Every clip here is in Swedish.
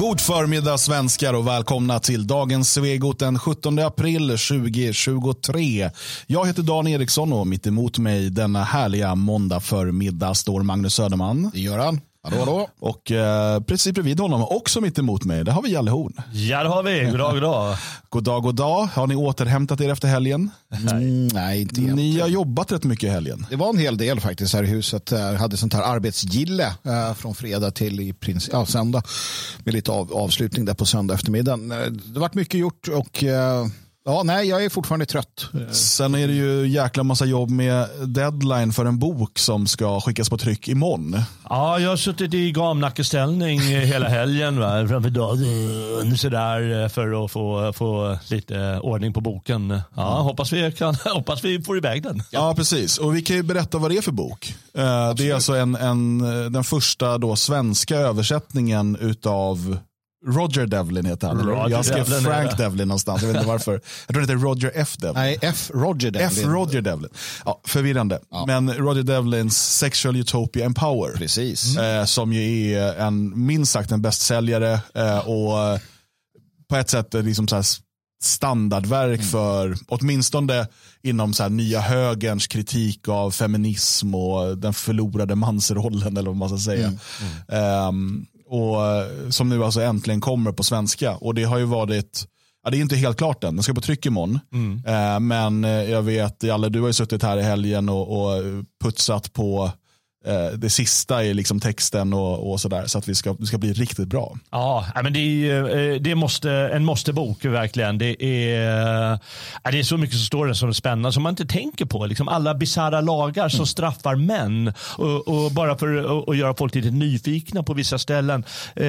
God förmiddag svenskar och välkomna till dagens Svegot den 17 april 2023. Jag heter Dan Eriksson och mitt emot mig denna härliga måndag förmiddag står Magnus Söderman. Det gör han. Hallå, hallå. Och eh, precis bredvid honom, också mitt emot mig, det har vi Jalle Horn. Ja, det har vi. God dag, god dag. God dag, god dag. Har ni återhämtat er efter helgen? Mm, nej, inte Ni egentligen. har jobbat rätt mycket i helgen. Det var en hel del faktiskt här i huset. Jag hade sånt här arbetsgille eh, från fredag till i princip, ja, söndag. Med lite av, avslutning där på söndag eftermiddagen. Eh, Det har varit mycket gjort och eh, ja, nej, jag är fortfarande trött. Eh, Sen är det ju jäkla massa jobb med deadline för en bok som ska skickas på tryck imorgon. Ja, jag har suttit i gamnackeställning hela helgen va? framför datorn sådär för att få, få lite ordning på boken. Ja, hoppas, vi kan, hoppas vi får iväg den. Ja, precis. Och vi kan ju berätta vad det är för bok. Eh, det är alltså en, en, den första då svenska översättningen utav Roger Devlin heter han. Roger jag skrev Devlin Frank. Devlin någonstans. Jag vet inte varför. Jag tror det heter Roger F. Devlin. Nej, F. Roger F. Devlin. Roger Devlin. Ja, förvirrande. Men Roger Devlins Sexual Utopia and Power. Precis. Eh, som ju är en, minst sagt en bästsäljare eh, och eh, på ett sätt är liksom så här standardverk för åtminstone inom så här nya högerns kritik av feminism och den förlorade mansrollen eller vad man ska säga. Ehm, och eh, som nu alltså äntligen kommer på svenska. Och det har ju varit Ja, det är inte helt klart än, den ska på tryck imorgon. Eh, men eh, jag vet, Jalle, du har ju suttit här i helgen och, och putsat på det sista i liksom texten och, och sådär. Så att vi ska, det ska bli riktigt bra. Ja, men det är, eh, det är måste, en måste-bok verkligen. Det är, ja, det är så mycket som står där som är spännande som man inte tänker på. Liksom alla bisarra lagar som straffar män och, och bara för att- göra folk lite nyfikna på vissa ställen. Eh,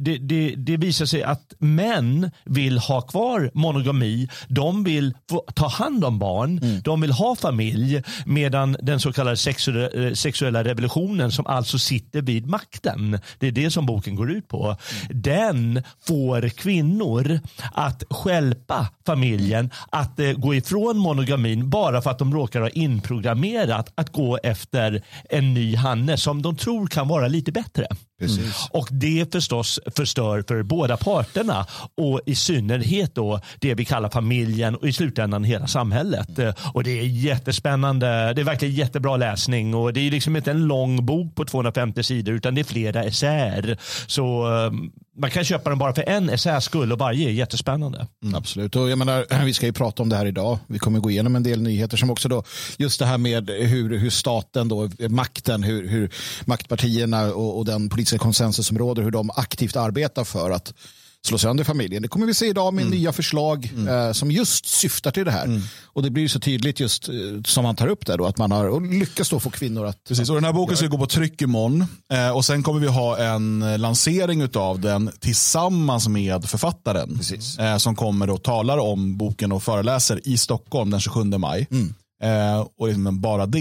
det, det, det visar sig att män vill ha kvar monogami. De vill ta hand om barn. De vill ha familj. Medan den så kallade sexu- eh, sexuella revolutionen som alltså sitter vid makten. Det är det som boken går ut på. Den får kvinnor att skälpa familjen, att eh, gå ifrån monogamin bara för att de råkar ha inprogrammerat att gå efter en ny hanne som de tror kan vara lite bättre. Precis. Mm. Och det förstås förstör för båda parterna och i synnerhet då det vi kallar familjen och i slutändan hela samhället. Mm. Och det är jättespännande. Det är verkligen jättebra läsning och det är liksom inte en lång bok på 250 sidor utan det är flera essäer. Så ehm, man kan köpa den bara för en essäs skull och varje är jättespännande. Mm, absolut. Och jag menar, vi ska ju prata om det här idag. Vi kommer gå igenom en del nyheter som också då just det här med hur, hur staten då, makten, hur, hur maktpartierna och, och den politiska konsensus som råder, hur de aktivt arbetar för att slå sönder familjen. Det kommer vi se idag med nya förslag eh, som just syftar till det här. Och det blir så tydligt just eh, som man tar upp där då att man har lyckats då få kvinnor att Precis, och den här boken ska gå på tryck imorgon. Eh, och sen kommer vi ha en eh, lansering av den tillsammans med författaren. Eh, som kommer och talar om boken och föreläser i Stockholm den 27 maj. Eh, och liksom, men bara det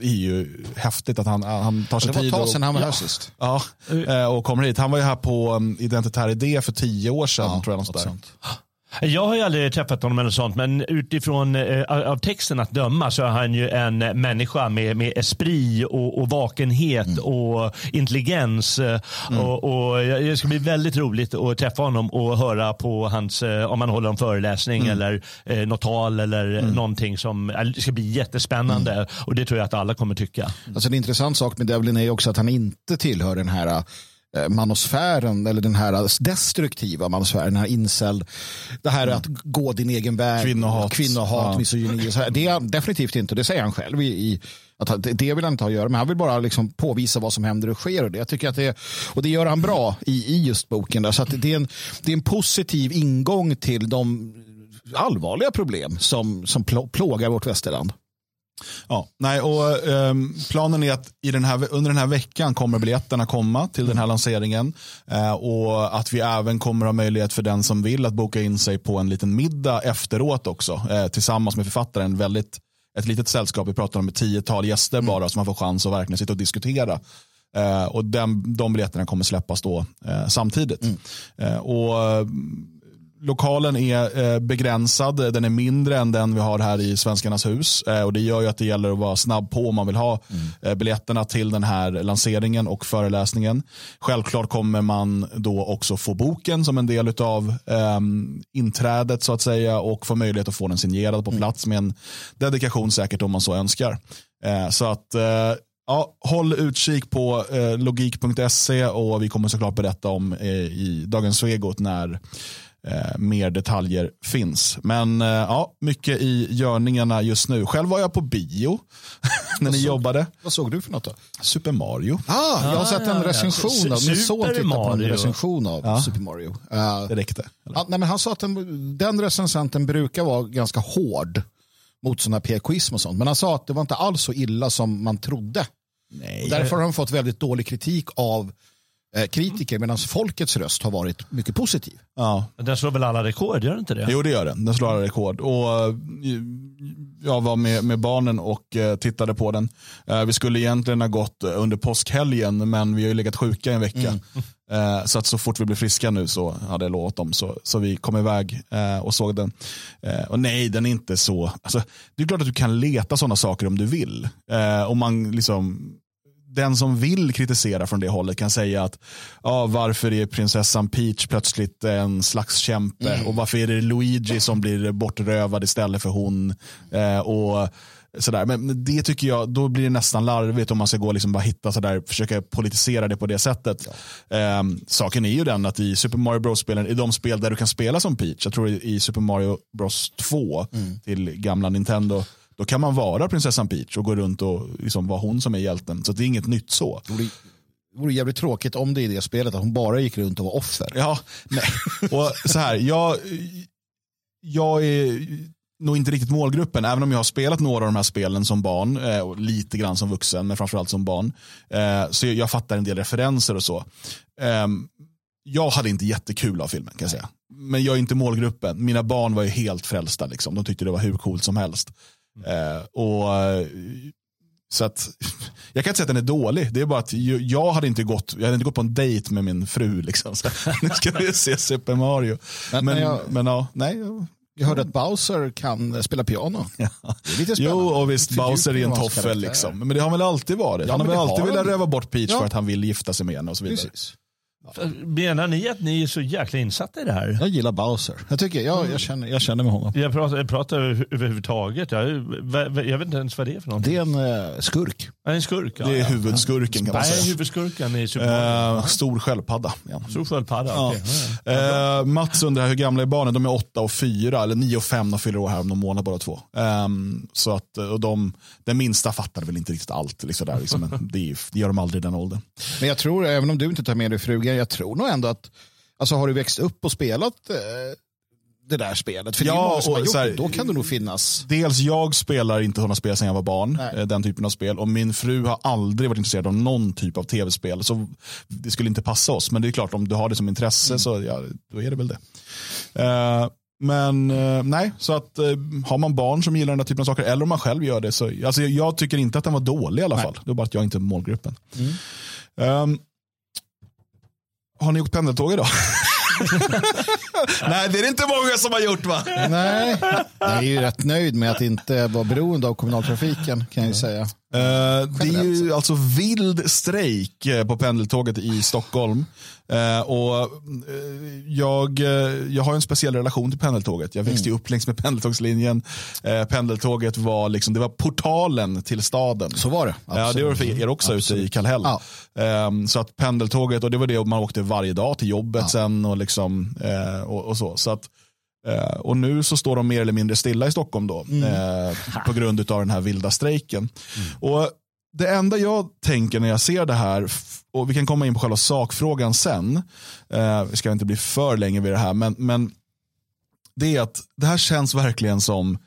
är ju häftigt att han, han tar sig det var ett tid. tag och- sedan han var ja. här sist. Ja, eh, och kommer hit. Han var ju här på um, Identitär Idé för tio år sedan. tror jag, något sånt. Jag har ju aldrig träffat honom eller sånt, men utifrån eh, av texten att döma så är han ju en människa med, med esprit och, och vakenhet och intelligens. eh, Och, och det ska bli väldigt roligt att träffa honom och höra på hans, eh, om han håller en föreläsning eller eh, något tal eller någonting som eh, det ska bli jättespännande. Och det tror jag att alla kommer tycka. Alltså en intressant sak med Devlin är ju också att han inte tillhör den här eh, manosfären eller den här destruktiva manosfären, den här incel, det här att gå din egen väg, Kvinnohat. kvinnohat Ja. misogyni. Det är han definitivt inte, det säger han själv i, i att det- vill han inte ha att göra, men han vill bara liksom påvisa vad som händer och sker och det. Jag tycker att det, och det gör han bra i, i just boken. Där. Så att det, är en, det är en positiv ingång till de allvarliga problem som, som plå- plågar vårt västerland. Ja, nej, och, ehm, planen är att i den här, under den här veckan kommer biljetterna komma till den här lanseringen. Eh, och att vi även kommer ha möjlighet för den som vill att boka in sig på en liten middag efteråt också. Eh, tillsammans med författaren. Väldigt, ett litet sällskap, vi pratar om ett tiotal gäster bara som man får chans att verkligen sitta och diskutera. Eh, och den, de biljetterna kommer släppas då eh, samtidigt. Eh, och lokalen är eh, begränsad. Den är mindre än den vi har här i Svenskarnas hus. Eh, och Det gör ju att det gäller att vara snabb på om man vill ha mm. biljetterna till den här lanseringen och föreläsningen. Självklart kommer man då också få boken som en del av eh, inträdet så att säga och få möjlighet att få den signerad på mm. plats med en dedikation säkert om man så önskar. Eh, så att eh, Ja, håll utkik på eh, logik.se och vi kommer såklart berätta om eh, i Dagens Svegot när eh, mer detaljer finns. Men eh, ja, mycket i görningarna just nu. Själv var jag på bio när ni såg, jobbade. Vad såg du för något då? Super Mario. Ah, jag har ah, sett en recension ja, av, min son tittade på en recension av ja. Super Mario. Uh, det räckte. Ja, nej, men han sa att den, den recensenten brukar vara ganska hård mot sådana PKism och sånt. Men han sa att det var inte alls så illa som man trodde. Nej. därför har han fått väldigt dålig kritik av kritiker medan folkets röst har varit mycket positiv. Ja. Den slår väl alla rekord, gör den inte det? Jo det gör den, den slår alla rekord. Och, eh, jag var med, med barnen och eh, tittade på den. Eh, vi skulle egentligen ha gått under påskhelgen men vi har ju legat sjuka en vecka. Mm. Eh, så att så fort vi blir friska nu så hade jag lovat dem. Så, så vi kom iväg eh, och såg den. Eh, och nej, den är inte så. Alltså, det är klart att du kan leta sådana saker om du vill. om man liksom den som vill kritisera från det hållet kan säga att ja, varför är prinsessan Peach plötsligt en slags kämpe mm. och varför är det Luigi som blir bortrövad istället för hon. Eh, och sådär. Men det tycker jag, då blir det nästan larvigt om man ska gå och liksom bara hitta sådär, försöka politisera det på det sättet. Ja. Eh, saken är ju den att i Super Mario Bros-spelen, i de spel där du kan spela som Peach, jag tror i Super Mario Bros 2 mm. till gamla Nintendo, då kan man vara prinsessan Peach och gå runt och liksom vara hon som är hjälten. Så det är inget nytt så. Det vore jävligt tråkigt om det i det spelet att hon bara gick runt och var offer. Ja, nej. Och så här, jag, jag är nog inte riktigt målgruppen, även om jag har spelat några av de här spelen som barn, eh, och lite grann som vuxen, men framförallt som barn. Eh, så jag fattar en del referenser och så. Eh, jag hade inte jättekul av filmen kan jag säga. Men jag är inte målgruppen. Mina barn var ju helt frälsta. Liksom. De tyckte det var hur coolt som helst. Mm. och så att, jag kan inte säga att den är dålig. Det är bara att jag hade inte gått, jag hade inte gått på en dejt med min fru. Liksom. Så, nu ska vi se Super Mario. Men, men, jag, men ja, nej. Jag hörde att Bowser kan spela piano. Ja. Det är lite Jo, och visst, Bowser är en toffel. Liksom. Men det har väl alltid varit. Ja, han har väl alltid velat röva bort Peach ja. för att han vill gifta sig med henne och så vidare. Precis. Menar ni att ni är så jäkla insatta i det här? Jag gillar Bowser. Jag, tycker, jag, jag, känner, jag känner med honom. Jag pratar, jag pratar överhuvudtaget. Jag, jag vet inte ens vad det är för någonting. Det är en uh, skurk. En skurk ja, det är huvudskurken kan man säga. Är huvudskurken i Super uh, Stor sköldpadda. Ja. Stor sköldpadda, ja. okay. uh, Mats undrar hur gamla är barnen? De är åtta och fyra, eller nio och fem. De fyller år här om någon månad båda två. Um, så att, och de, den minsta fattar väl inte riktigt allt. Liksom där, liksom, men det, det gör de aldrig i den åldern. Men jag tror, även om du inte tar med dig frugan, jag tror nog ändå att alltså, har du växt upp och spelat eh, det där spelet? För ja, det är många som har gjort här, då kan det nog finnas. Dels jag spelar inte sådana spel sedan jag var barn, Nej. Eh, den typen av spel. Och min fru har aldrig varit intresserad av någon typ av tv-spel. Så det skulle inte passa oss. Men det är klart, om du har det som intresse mm. så ja, då är det väl det. Uh, men uh, nej, så att uh, har man barn som gillar den där typen av saker, eller om man själv gör det, så alltså, jag, jag tycker inte att den var dålig i alla nej. fall. Det är bara att jag inte är målgruppen. Mm. Um, har ni åkt pendeltåg idag? Nej, det är det inte många som har gjort va? Nej, jag är ju rätt nöjd med att inte vara beroende av kommunaltrafiken kan jag ju säga. Uh, det är ju alltså vild strejk eh, på pendeltåget i Stockholm. Uh, och uh, jag, jag har en speciell relation till pendeltåget. Jag växte mm. upp längs med pendeltågslinjen. pendeltåget var, liksom, det var portalen till staden. Så var det. Ja, det var för er också Absolut. ute i Kallhäll. Ja. Um, så att pendeltåget, och det var det man åkte varje dag till jobbet ja. sen och, liksom, och, och så. så att, Uh, och nu så står de mer eller mindre stilla i Stockholm då, mm. uh, på grund av den här vilda strejken. Mm. Och det enda jag tänker när jag ser det här, och vi kan komma in på själva sakfrågan sen, uh, vi ska inte bli för länge vid det här, men, men det är att det här känns verkligen som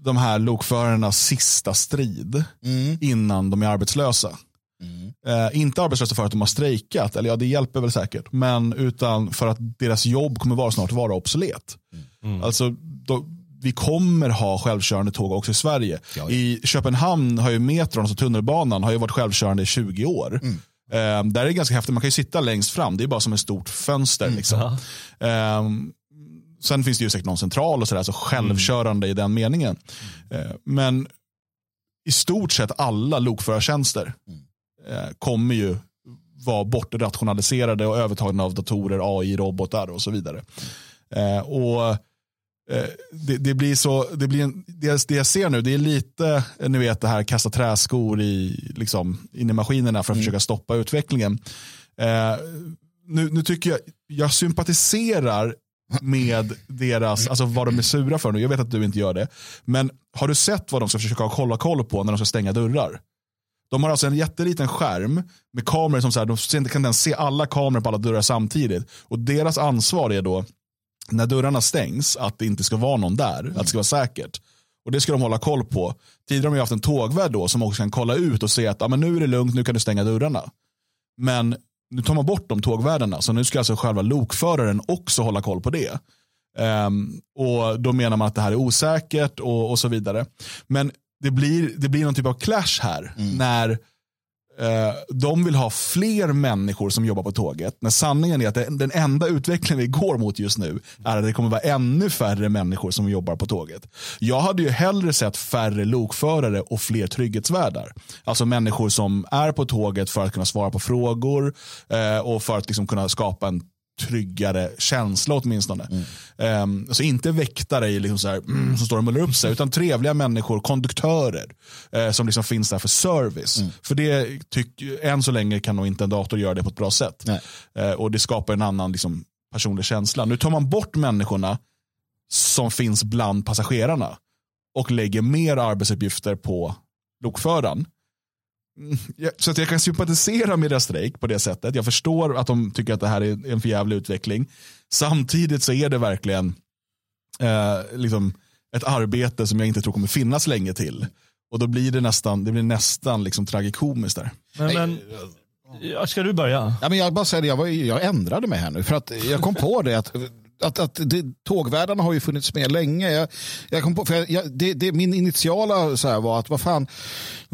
de här lokförarnas sista strid mm. innan de är arbetslösa. Mm. Eh, inte arbetslösa för att de har strejkat, eller ja det hjälper väl säkert, men utan för att deras jobb kommer vara snart vara obsolet. Mm. Alltså, då, vi kommer ha självkörande tåg också i Sverige. Ja, I Köpenhamn har ju metron, alltså tunnelbanan, har ju varit självkörande i 20 år. Mm. Eh, där är det ganska häftigt, man kan ju sitta längst fram, det är bara som ett stort fönster. Mm. Liksom. Eh, sen finns det ju säkert någon central och sådär, så självkörande i den meningen. Eh, men i stort sett alla lokförartjänster eh, kommer ju vara bortrationaliserade och övertagna av datorer, AI, robotar och så vidare. Eh, och eh, det, det, blir så, det, blir en, det, det jag ser nu, det är lite, ni vet det här kasta träskor i, liksom, in i maskinerna för att försöka stoppa utvecklingen. Eh, nu, nu tycker jag, jag sympatiserar med deras, alltså vad de är sura för nu. Jag vet att du inte gör det. Men har du sett vad de ska försöka hålla koll på när de ska stänga dörrar? De har alltså en jätteliten skärm med kameror som så här, de kan se alla kameror på alla dörrar samtidigt. Och deras ansvar är då, när dörrarna stängs, att det inte ska vara någon där. Mm. Att det ska vara säkert. Och det ska de hålla koll på. Tidigare har de haft en tågvärd då som också kan kolla ut och se att ah, men nu är det lugnt, nu kan du stänga dörrarna. Men nu tar man bort de tågvärdarna, så nu ska alltså själva lokföraren också hålla koll på det. Um, och Då menar man att det här är osäkert och, och så vidare. Men det blir, det blir någon typ av clash här. Mm. När Eh, de vill ha fler människor som jobbar på tåget. När sanningen är att den enda utvecklingen vi går mot just nu är att det kommer vara ännu färre människor som jobbar på tåget. Jag hade ju hellre sett färre lokförare och fler trygghetsvärdar. Alltså människor som är på tåget för att kunna svara på frågor eh, och för att liksom kunna skapa en tryggare känsla åtminstone. Mm. Um, alltså inte väktare i liksom så här, mm, som står och mullrar upp sig, utan trevliga människor, konduktörer uh, som liksom finns där för service. Mm. För det tyck, än så länge kan nog inte en dator göra det på ett bra sätt. Uh, och det skapar en annan liksom, personlig känsla. Nu tar man bort människorna som finns bland passagerarna och lägger mer arbetsuppgifter på lokföraren. Mm, så att jag kan sympatisera med deras strejk på det sättet. Jag förstår att de tycker att det här är en förjävlig utveckling. Samtidigt så är det verkligen eh, liksom ett arbete som jag inte tror kommer finnas länge till. Och då blir det nästan, det blir nästan liksom tragikomiskt där. Men, men, ska du börja? Ja, men jag, bara säger det, jag, jag ändrade mig här nu. För att jag kom på det att att, att det, tågvärdarna har ju funnits med länge. Jag, jag kom på, för jag, det, det, min initiala så här var att vad fan,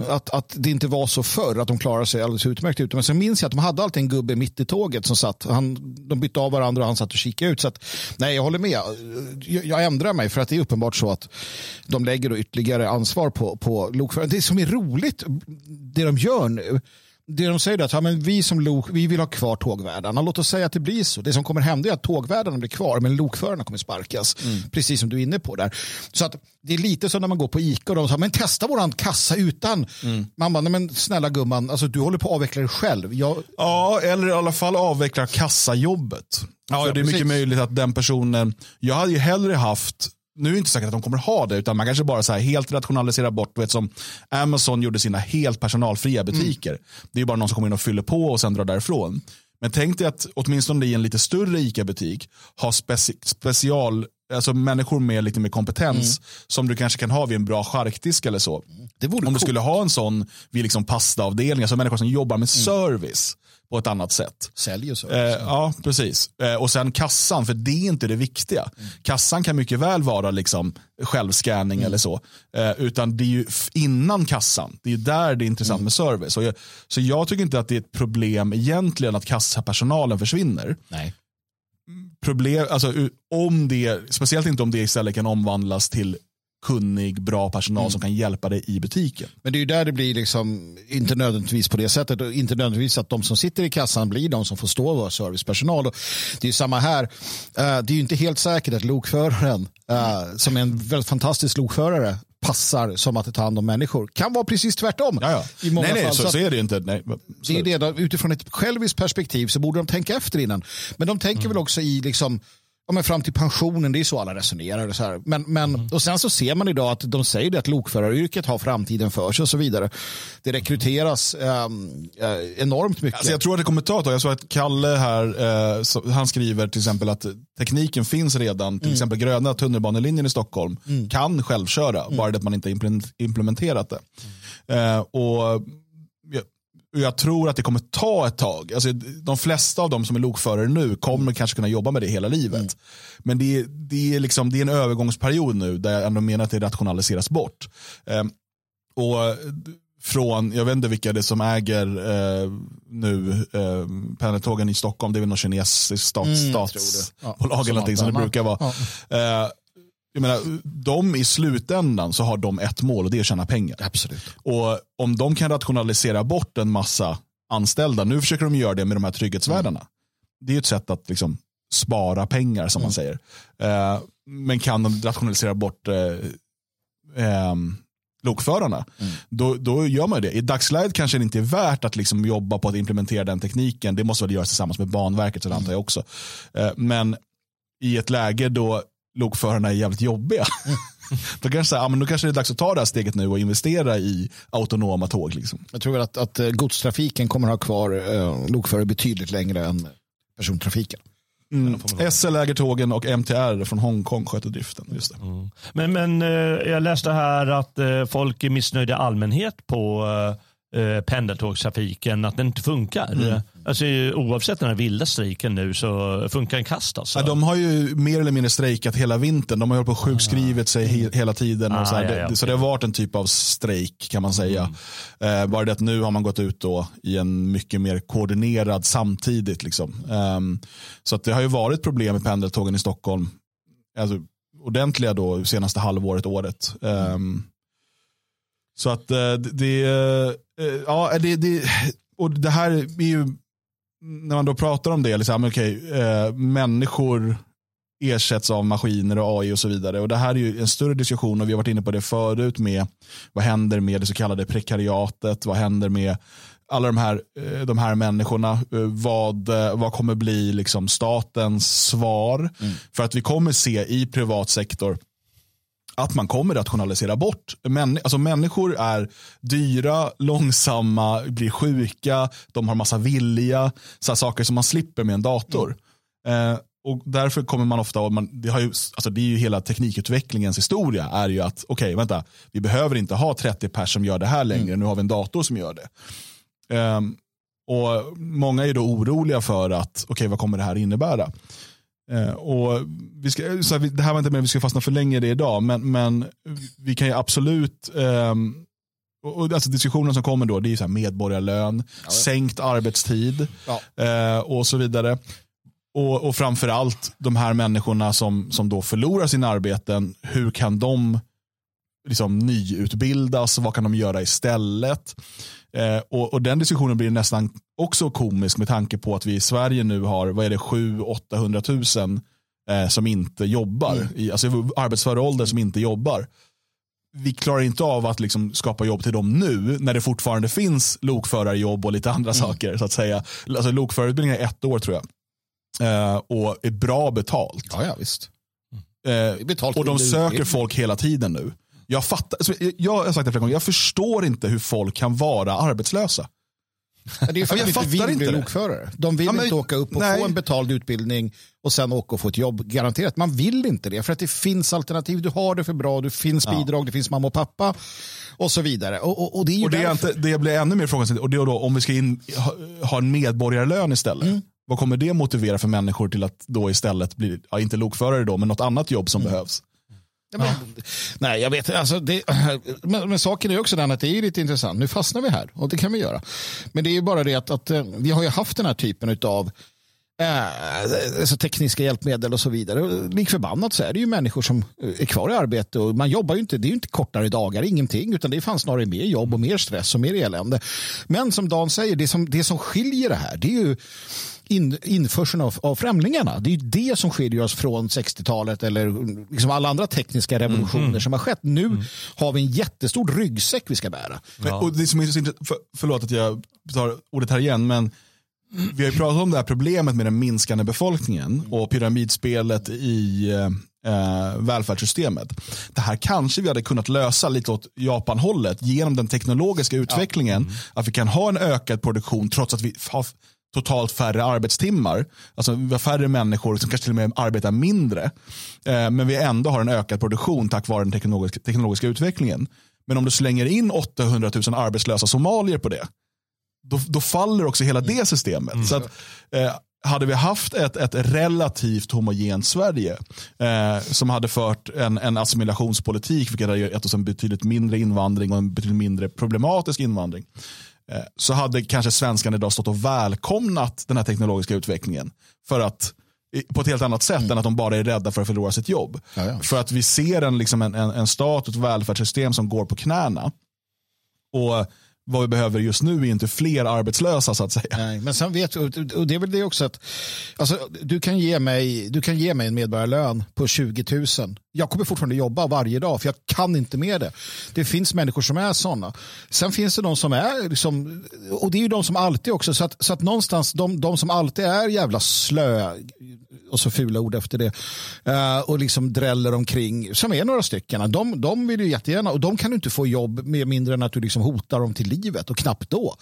att, att det inte var så förr, att de klarade sig alldeles utmärkt ute. Men sen minns jag att de hade alltid en gubbe mitt i tåget som satt. Han, de bytte av varandra och han satt och kikade ut. Så att, nej, jag håller med. Jag, jag ändrar mig för att det är uppenbart så att de lägger då ytterligare ansvar på, på lokföraren. Det som är roligt, det de gör nu, det de säger är att ja, men vi som lok, vi vill ha kvar tågvärdarna. Låt oss säga att det blir så. Det som kommer hända är att tågvärdarna blir kvar men lokförarna kommer sparkas. Mm. Precis som du är inne på där. Så att det är lite som när man går på Ica och de säger men testa våran kassa utan. Mm. Man bara, nej men snälla gumman, alltså, du håller på att avveckla dig själv. Jag... Ja, eller i alla fall avveckla kassajobbet. Ja, det är mycket möjligt att den personen, jag hade ju hellre haft nu är det inte säkert att de kommer ha det, utan man kanske bara så här helt rationaliserar bort, vet, som Amazon gjorde sina helt personalfria butiker. Mm. Det är bara någon som kommer in och fyller på och sen drar därifrån. Men tänk dig att åtminstone i en lite större ICA-butik ha speci special, alltså människor med lite mer kompetens mm. som du kanske kan ha vid en bra charkdisk eller så. Om coolt. du skulle ha en sån vid liksom pastaavdelning, alltså människor som jobbar med mm. service på ett annat sätt. Sälj och så. Eh, ja, precis. Eh, och sen kassan, för det är inte det viktiga. Mm. Kassan kan mycket väl vara liksom självscanning mm. eller så. Eh, utan det är ju innan kassan, det är där det är intressant mm. med service. Jag, så jag tycker inte att det är ett problem egentligen att kassapersonalen försvinner. Nej. Problem, alltså, om det, speciellt inte om det istället kan omvandlas till kunnig, bra personal mm. som kan hjälpa dig i butiken. Men det är ju där det blir liksom, inte nödvändigtvis på det sättet och inte nödvändigtvis att de som sitter i kassan blir de som får stå och vara servicepersonal. Och det är ju samma här. Uh, det är ju inte helt säkert att lokföraren, uh, som är en väldigt fantastisk lokförare, passar som att ta hand om människor. Kan vara precis tvärtom. Ja, ja. I många nej, nej, fall. Så, så, är det inte. Nej, det är det, då, utifrån ett själviskt perspektiv så borde de tänka efter innan. Men de tänker mm. väl också i liksom ja, men fram till pensionen, det är så alla resonerar. Och, så här. Men, men, mm. och sen så ser man idag att de säger det att lokföraryrket har framtiden för sig och så vidare. Det rekryteras ähm, enormt mycket. Alltså jag tror att det kommer ta ett tag. Jag såg att Kalle här, eh, så, han skriver till exempel att tekniken finns redan. Till mm. exempel gröna tunnelbanelinjen i Stockholm mm. kan självköra, mm. bara det att man inte implementerat det. Eh, och jag tror att det kommer ta ett tag. Alltså, de flesta av de som är lokförare nu kommer mm. kanske kunna jobba med det hela livet. Mm. Men det är, det, är liksom, det är en övergångsperiod nu där jag ändå menar att det rationaliseras bort. Um, och från, jag vet inte vilka det är som äger eh, nu eh, pendeltågen i Stockholm, det är väl något kinesiskt stat, Mm, statsbolag eller någonting som det brukar vara. Ja, Eh, jag menar, de i slutändan så har de ett mål och det är att tjäna pengar. absolut. Och om de kan rationalisera bort en massa anställda, nu försöker de göra det med de här trygghetsvärdarna. Det är ett sätt att liksom spara pengar som man säger. Eh, men kan de rationalisera bort eh, ehm, lokförarna, då, då gör man det. I dagsläget kanske det inte är värt att liksom jobba på att implementera den tekniken. Det måste väl göras tillsammans med Banverket, så det antar jag också. Eh, men i ett läge då lokförarna är jävligt jobbiga, då, kanske, ja, men då kanske det är dags att ta det här steget nu och investera i autonoma tåg. Liksom. Jag tror väl att, att eh, godstrafiken kommer ha kvar eh, lokförare betydligt längre än persontrafiken. Mm. SL äger tågen och MTR från Hongkong sköter driften. Just det. Men, men eh, jag läste här att eh, folk är missnöjda allmänhet på eh, pendeltågstrafiken, att den inte funkar. Mm. Alltså, oavsett den här vilda strejken nu så funkar den kast alltså. Ja, de har ju mer eller mindre strejkat hela vintern. De har hållit på och sjukskrivit sig he hela tiden. Och Ah, så, här. ja, Det- ja, det, så det har varit en typ av strejk kan man säga. Eh, bara det att nu har man gått ut då i en mycket mer koordinerad samtidigt. Liksom. Ehm, så att det har ju varit problem med pendeltågen i Stockholm. Alltså, ordentliga då senaste halvåret, året. Ehm, så att eh, det, det, eh, ja, det, det, och det här är ju, när man då pratar om det, liksom, okay, eh, människor ersätts av maskiner och AI och så vidare. Och Det här är ju en större diskussion och vi har varit inne på det förut med vad händer med det så kallade prekariatet, vad händer med alla de här, eh, de här människorna, Eh, vad, eh, vad kommer bli liksom statens svar? För att vi kommer se i privat sektor att man kommer rationalisera bort. Män, alltså människor är dyra, långsamma, blir sjuka, de har massa vilja, så saker som man slipper med en dator. Eh, och därför kommer man ofta, man, det, har ju, alltså det är ju hela teknikutvecklingens historia, är ju att okej, vänta, vi behöver inte ha 30 pers som gör det här längre, nu har vi en dator som gör det. Ehm, och Många är då oroliga för att, okej vad kommer det här innebära? Eh, och vi ska, så här, det här var inte med vi ska fastna för länge i det idag, men, men vi kan ju absolut, ehm, och, och, alltså diskussionen som kommer då, det är så här medborgarlön, sänkt arbetstid Ja. eh, och så vidare. Och, och framför allt de här människorna som, som då förlorar sina arbeten, hur kan de liksom nyutbildas? Vad kan de göra istället? Eh, och, och den diskussionen blir nästan också komisk med tanke på att vi i Sverige nu har, vad är det, 700-800 000 eh, som inte jobbar, i, alltså arbetsför ålder som inte jobbar. Vi klarar inte av att liksom skapa jobb till dem nu när det fortfarande finns lokförarjobb och lite andra saker. så att säga. Alltså, lokförarutbildning är ett år tror jag. Eh, och är bra betalt. Ja, ja visst. Betalt och de söker folk hela tiden nu. Jag fattar, alltså, jag har sagt det flera gånger, jag förstår inte hur folk kan vara arbetslösa. Ja, Det är för Ja, att jag de inte fattar vill bli inte lokförare. De vill Ja, men- inte åka upp och nej. få en betald utbildning och sen åka och få ett jobb. Garanterat. Man vill inte det för att det finns alternativ. Du har det för bra, det finns bidrag, det finns mamma och pappa och så vidare. Och, och, och det är Och det, är inte, det blir ännu mer frågan, och det är då om vi ska in, ha, ha en medborgarlön istället. Mm. Vad kommer det motivera för människor till att då istället bli, ja, inte lokförare då, men något annat jobb som Mm. behövs? Ja, men, nej, jag vet alltså det, men, men saken är också den att det är lite intressant. Nu fastnar vi här och det kan vi göra. Men det är ju bara det att, att eh, vi har ju haft den här typen av eh, alltså tekniska hjälpmedel och så vidare. Lik förbannat så är det ju människor som eh, är kvar i arbete och man jobbar ju inte, det är ju inte kortare dagar, ingenting, utan det är fan snarare mer jobb och mer stress och mer elände. Men som Dan säger, det som, det som skiljer det här, det är ju in, införseln av, av främlingarna. Det är ju det som skiljer oss från 60-talet eller liksom alla andra tekniska revolutioner som har skett. Nu har vi en jättestor ryggsäck vi ska bära. Men, och det som är så för, förlåt att jag tar ordet här igen, men vi har ju pratat om det här problemet med den minskande befolkningen och pyramidspelet i eh, välfärdssystemet. Det här kanske vi hade kunnat lösa lite åt Japan-hållet genom den teknologiska utvecklingen. Att vi kan ha en ökad produktion trots att vi har totalt färre arbetstimmar. Alltså vi har färre människor som kanske till och med arbetar mindre. Eh, men vi ändå har en ökad produktion tack vare den teknologiska, teknologiska utvecklingen. Men om du slänger in 800 000 arbetslösa somalier på det, då, då faller också hela det systemet. Så att, eh, hade vi haft ett, ett relativt homogent Sverige eh, som hade fört en, en assimilationspolitik, vilket hade gett oss en betydligt mindre invandring och en betydligt mindre problematisk invandring, så hade kanske svenskarna idag stått och välkomnat den här teknologiska utvecklingen. För att på ett helt annat sätt mm. än att de bara är rädda för att förlora sitt jobb. Ja, ja. För att vi ser en, liksom en, en, en stat och ett välfärdssystem som går på knäna. Och vad vi behöver just nu är inte fler arbetslösa så att säga. Nej, men sen vet och det är väl det också att alltså, du, kan ge mig, du kan ge mig en medborgarlön på 20 000. Jag kommer fortfarande jobba varje dag för jag kan inte med det. Det finns människor som är sådana. Sen finns det de som är, liksom, och det är ju de som alltid också, så att, så att någonstans de, de som alltid är jävla slö, och så fula ord efter det, uh, och liksom dräller omkring, som är några stycken, de, de vill ju jättegärna, och de kan du inte få jobb med mindre än att du liksom hotar dem till livet och knappt då.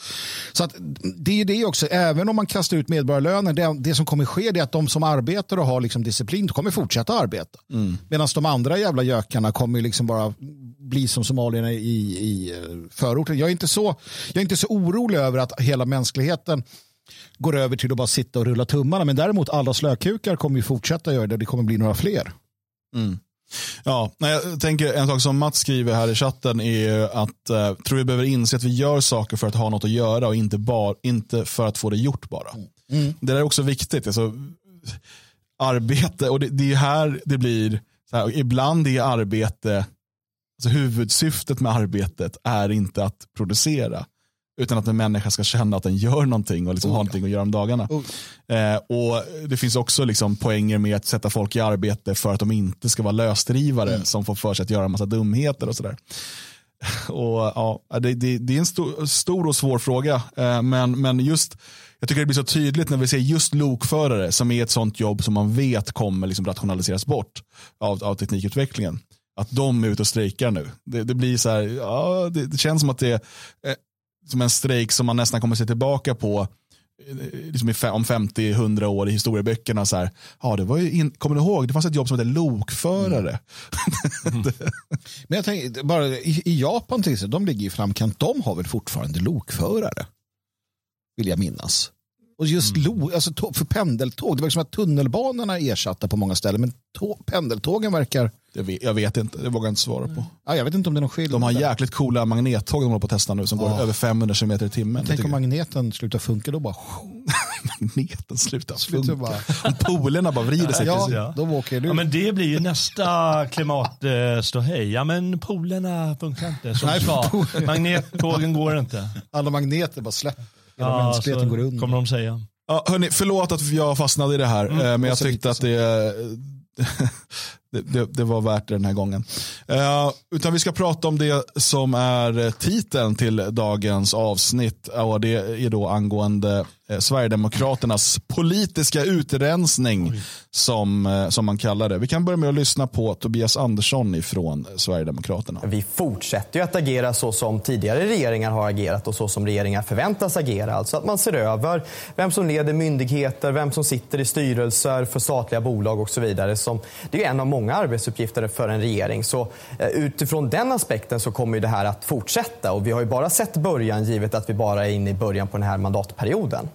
Så att det är det också, även om man kastar ut medborgarlöner, det, det som kommer ske är att de som arbetar och har liksom disciplin kommer fortsätta arbeta. Mm. Medan de andra jävla gökarna kommer liksom bara bli som somalierna i, i eh, förorten. Jag är, inte så, jag är inte så orolig över att hela mänskligheten går över till att bara sitta och rulla tummarna. Men däremot alla slökukar kommer ju fortsätta göra det. Det kommer bli några fler. Mm. Ja, jag tänker en sak som Mats skriver här i chatten är att eh, tror vi behöver inse att vi gör saker för att ha något att göra och inte, bar, inte för att få det gjort bara. Mm. Det är också viktigt. Alltså, arbete, och det, det är här det blir, här, ibland är arbete, alltså huvudsyftet med arbetet är inte att producera. Utan att en människa ska känna att den gör någonting och liksom oh, har någonting att göra om dagarna. Oh. Eh, och Det finns också liksom poänger med att sätta folk i arbete för att de inte ska vara lösdrivare mm. som får för sig att göra en massa dumheter och sådär. Och, ja, det, det, det är en stor, stor, och svår fråga. Eh, men, men just, jag tycker det blir så tydligt när vi ser just lokförare som är ett sånt jobb som man vet kommer liksom rationaliseras bort av, av teknikutvecklingen. Att de är ute och strejkar nu. Det, det blir så här, ja, det, det, känns som att det är eh, som en strejk som man nästan kommer se tillbaka på eh, liksom om 50-100 år i historieböckerna. Så här, ja, det var in, kommer du ihåg, det fanns ett jobb som hette lokförare. Mm. Men jag tänker, bara i, i Japan till exempel, de ligger i framkant, de har väl fortfarande lokförare? Vill jag minnas. Och just mm. lo, alltså, för pendeltåg, det var som att tunnelbanorna är ersatta på många ställen, men tåg, pendeltågen verkar jag vet, jag vet, inte, det vågar jag inte svara på. Ja, jag vet inte om det är någon skillnad. De har jäkligt coola magnettåg de håller på att testa nu som ja. går över 500 km i timmen. Tänk om magneten slutar funka då bara... magneten slutar funka. Bara... Om polerna bara vrider sig. Ja, ja. Då åker du. Ja, men det blir ju nästa klimatståhej. Ja, men polerna funkar inte som Nej, ska. Magnettågen går inte. Alla magneter bara släpper. Hela ja, mänskligheten går under. kommer de säga. Ja, hörni, förlåt att jag fastnade i det här, mm, eh, men jag tyckte att det det, det, det, var värt det den här gången. Uh, utan vi ska prata om det som är titeln till dagens avsnitt. Och det är då angående eh, Sverigedemokraternas politiska utrensning som, eh, som man kallar det. Vi kan börja med att lyssna på Tobias Andersson från Sverigedemokraterna. Vi fortsätter ju att agera så som tidigare regeringar har agerat och så som regeringar förväntas agera. Alltså att man ser över vem som leder myndigheter, vem som sitter i styrelser för statliga bolag och så vidare. Som, det är en av många många arbetsuppgifter för en regering. Så eh, utifrån den aspekten så kommer det här att fortsätta och vi har ju bara sett början givet att vi bara är inne i början på den här mandatperioden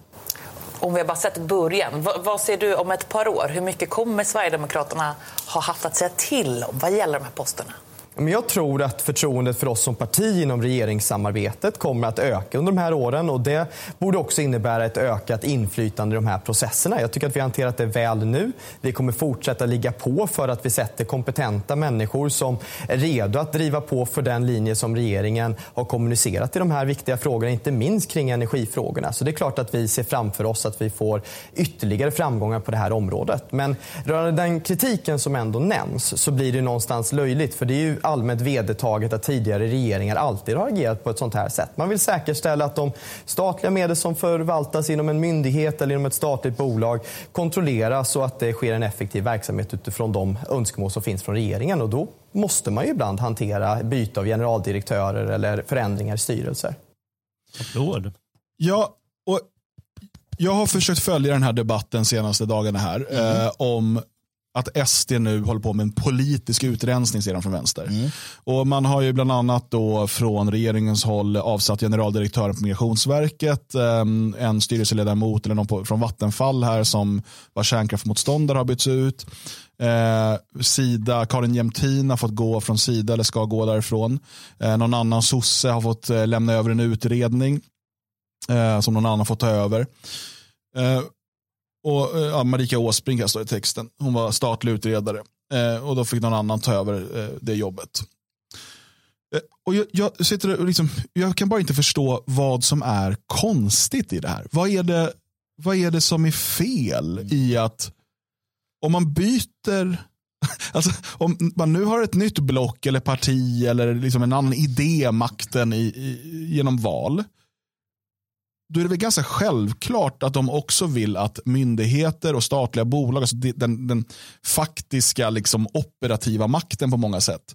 om vi har bara sett början, vad, ser du om ett par år? Hur mycket kommer Sverigedemokraterna ha haft att säga till om vad gäller de här posterna? Men jag tror att förtroendet för oss som parti inom regeringssamarbetet kommer att öka under de här åren och det borde också innebära ett ökat inflytande i de här processerna. Jag tycker att vi har hanterat det väl nu. Vi kommer fortsätta ligga på för att vi sätter kompetenta människor som är redo att driva på för den linje som regeringen har kommunicerat i de här viktiga frågorna, inte minst kring energifrågorna. Så det är klart att vi ser framför oss att vi får ytterligare framgångar på det här området. Men rörande den kritiken som ändå nämns så blir det någonstans löjligt för det är ju allmänt vedertaget att tidigare regeringar alltid har agerat på ett sånt här sätt. Man vill säkerställa att de statliga medel som förvaltas inom en myndighet eller inom ett statligt bolag kontrolleras och att det sker en effektiv verksamhet utifrån de önskemål som finns från regeringen. Och då måste man ju ibland hantera byte av generaldirektörer eller förändringar i styrelser. Applåd. Ja, och jag har försökt följa den här debatten senaste dagarna här mm. eh, om att SD nu håller på med en politisk utrensning sedan från vänster. Och man har ju bland annat då från regeringens håll avsatt generaldirektören på Migrationsverket, ehm, en styrelseledamot eller någon på, från Vattenfall här som var kärnkraftmotståndare har bytts ut. Eh, Sida, Karin Jämtin har fått gå från Sida eller ska gå därifrån. Eh, någon annan sosse har fått eh, lämna över en utredning eh, som någon annan fått ta över. Eh, och eh, ja, Marika Åsbrink här står i texten. Hon var statlig utredare eh, och då fick någon annan ta över eh, det jobbet. Eh, och jag, jag, sitter och liksom, jag kan bara inte förstå vad som är konstigt i det här. Vad är det, vad är det som är fel i att om man byter Alltså, om man nu har ett nytt block eller parti eller liksom en annan idé makten i, i, genom val då är det väl ganska självklart att de också vill att myndigheter och statliga bolag, alltså den, den faktiska liksom operativa makten på många sätt,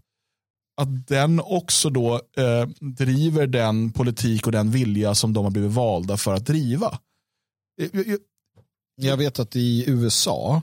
att den också då eh, driver den politik och den vilja som de har blivit valda för att driva. Eh, jag, jag, jag vet att i USA,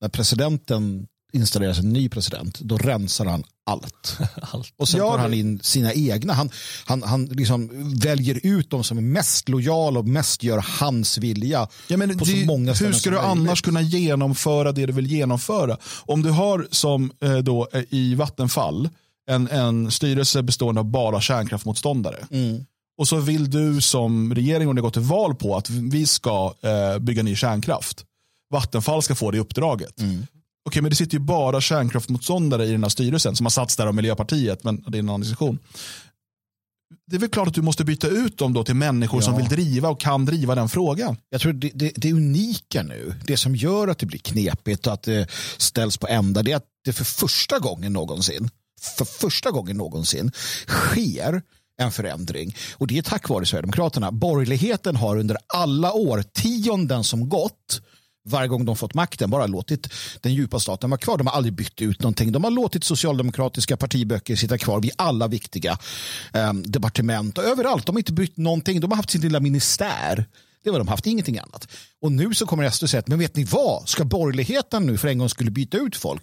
när presidenten installeras en ny president, då rensar han allt. allt. Och sen tar han in sina egna. Han, han, han liksom väljer ut de som är mest lojala och mest gör hans vilja. Ja, men på det, så många hur ska du annars kunna genomföra det du vill genomföra? Om du har som eh, då eh, i Vattenfall en, en styrelse bestående av bara kärnkraftmotståndare. Mm. Och så vill du som regering, om det går till val på att vi ska eh, bygga ny kärnkraft. Vattenfall ska få det uppdraget. Mm. Okej, men det sitter ju bara kärnkraftmotståndare i den här styrelsen som har satts där av Miljöpartiet, men det är en annan diskussion. Det är väl klart att du måste byta ut dem då till människor ja. som vill driva och kan driva den frågan. Jag tror det, det, det unika nu, det som gör att det blir knepigt och att det ställs på ända, det är att det för första gången någonsin, för första gången någonsin sker en förändring. Och det är tack vare Sverigedemokraterna. Borgerligheten har under alla årtionden som gått varje gång de fått makten bara låtit den djupa staten vara kvar. De har aldrig bytt ut någonting. De har låtit socialdemokratiska partiböcker sitta kvar vid alla viktiga eh, departement och överallt. De har inte bytt någonting. De har haft sin lilla ministär. Det var de haft, ingenting annat. Och nu så kommer SD säga, men vet ni vad? Ska borgerligheten nu för en gång skulle byta ut folk?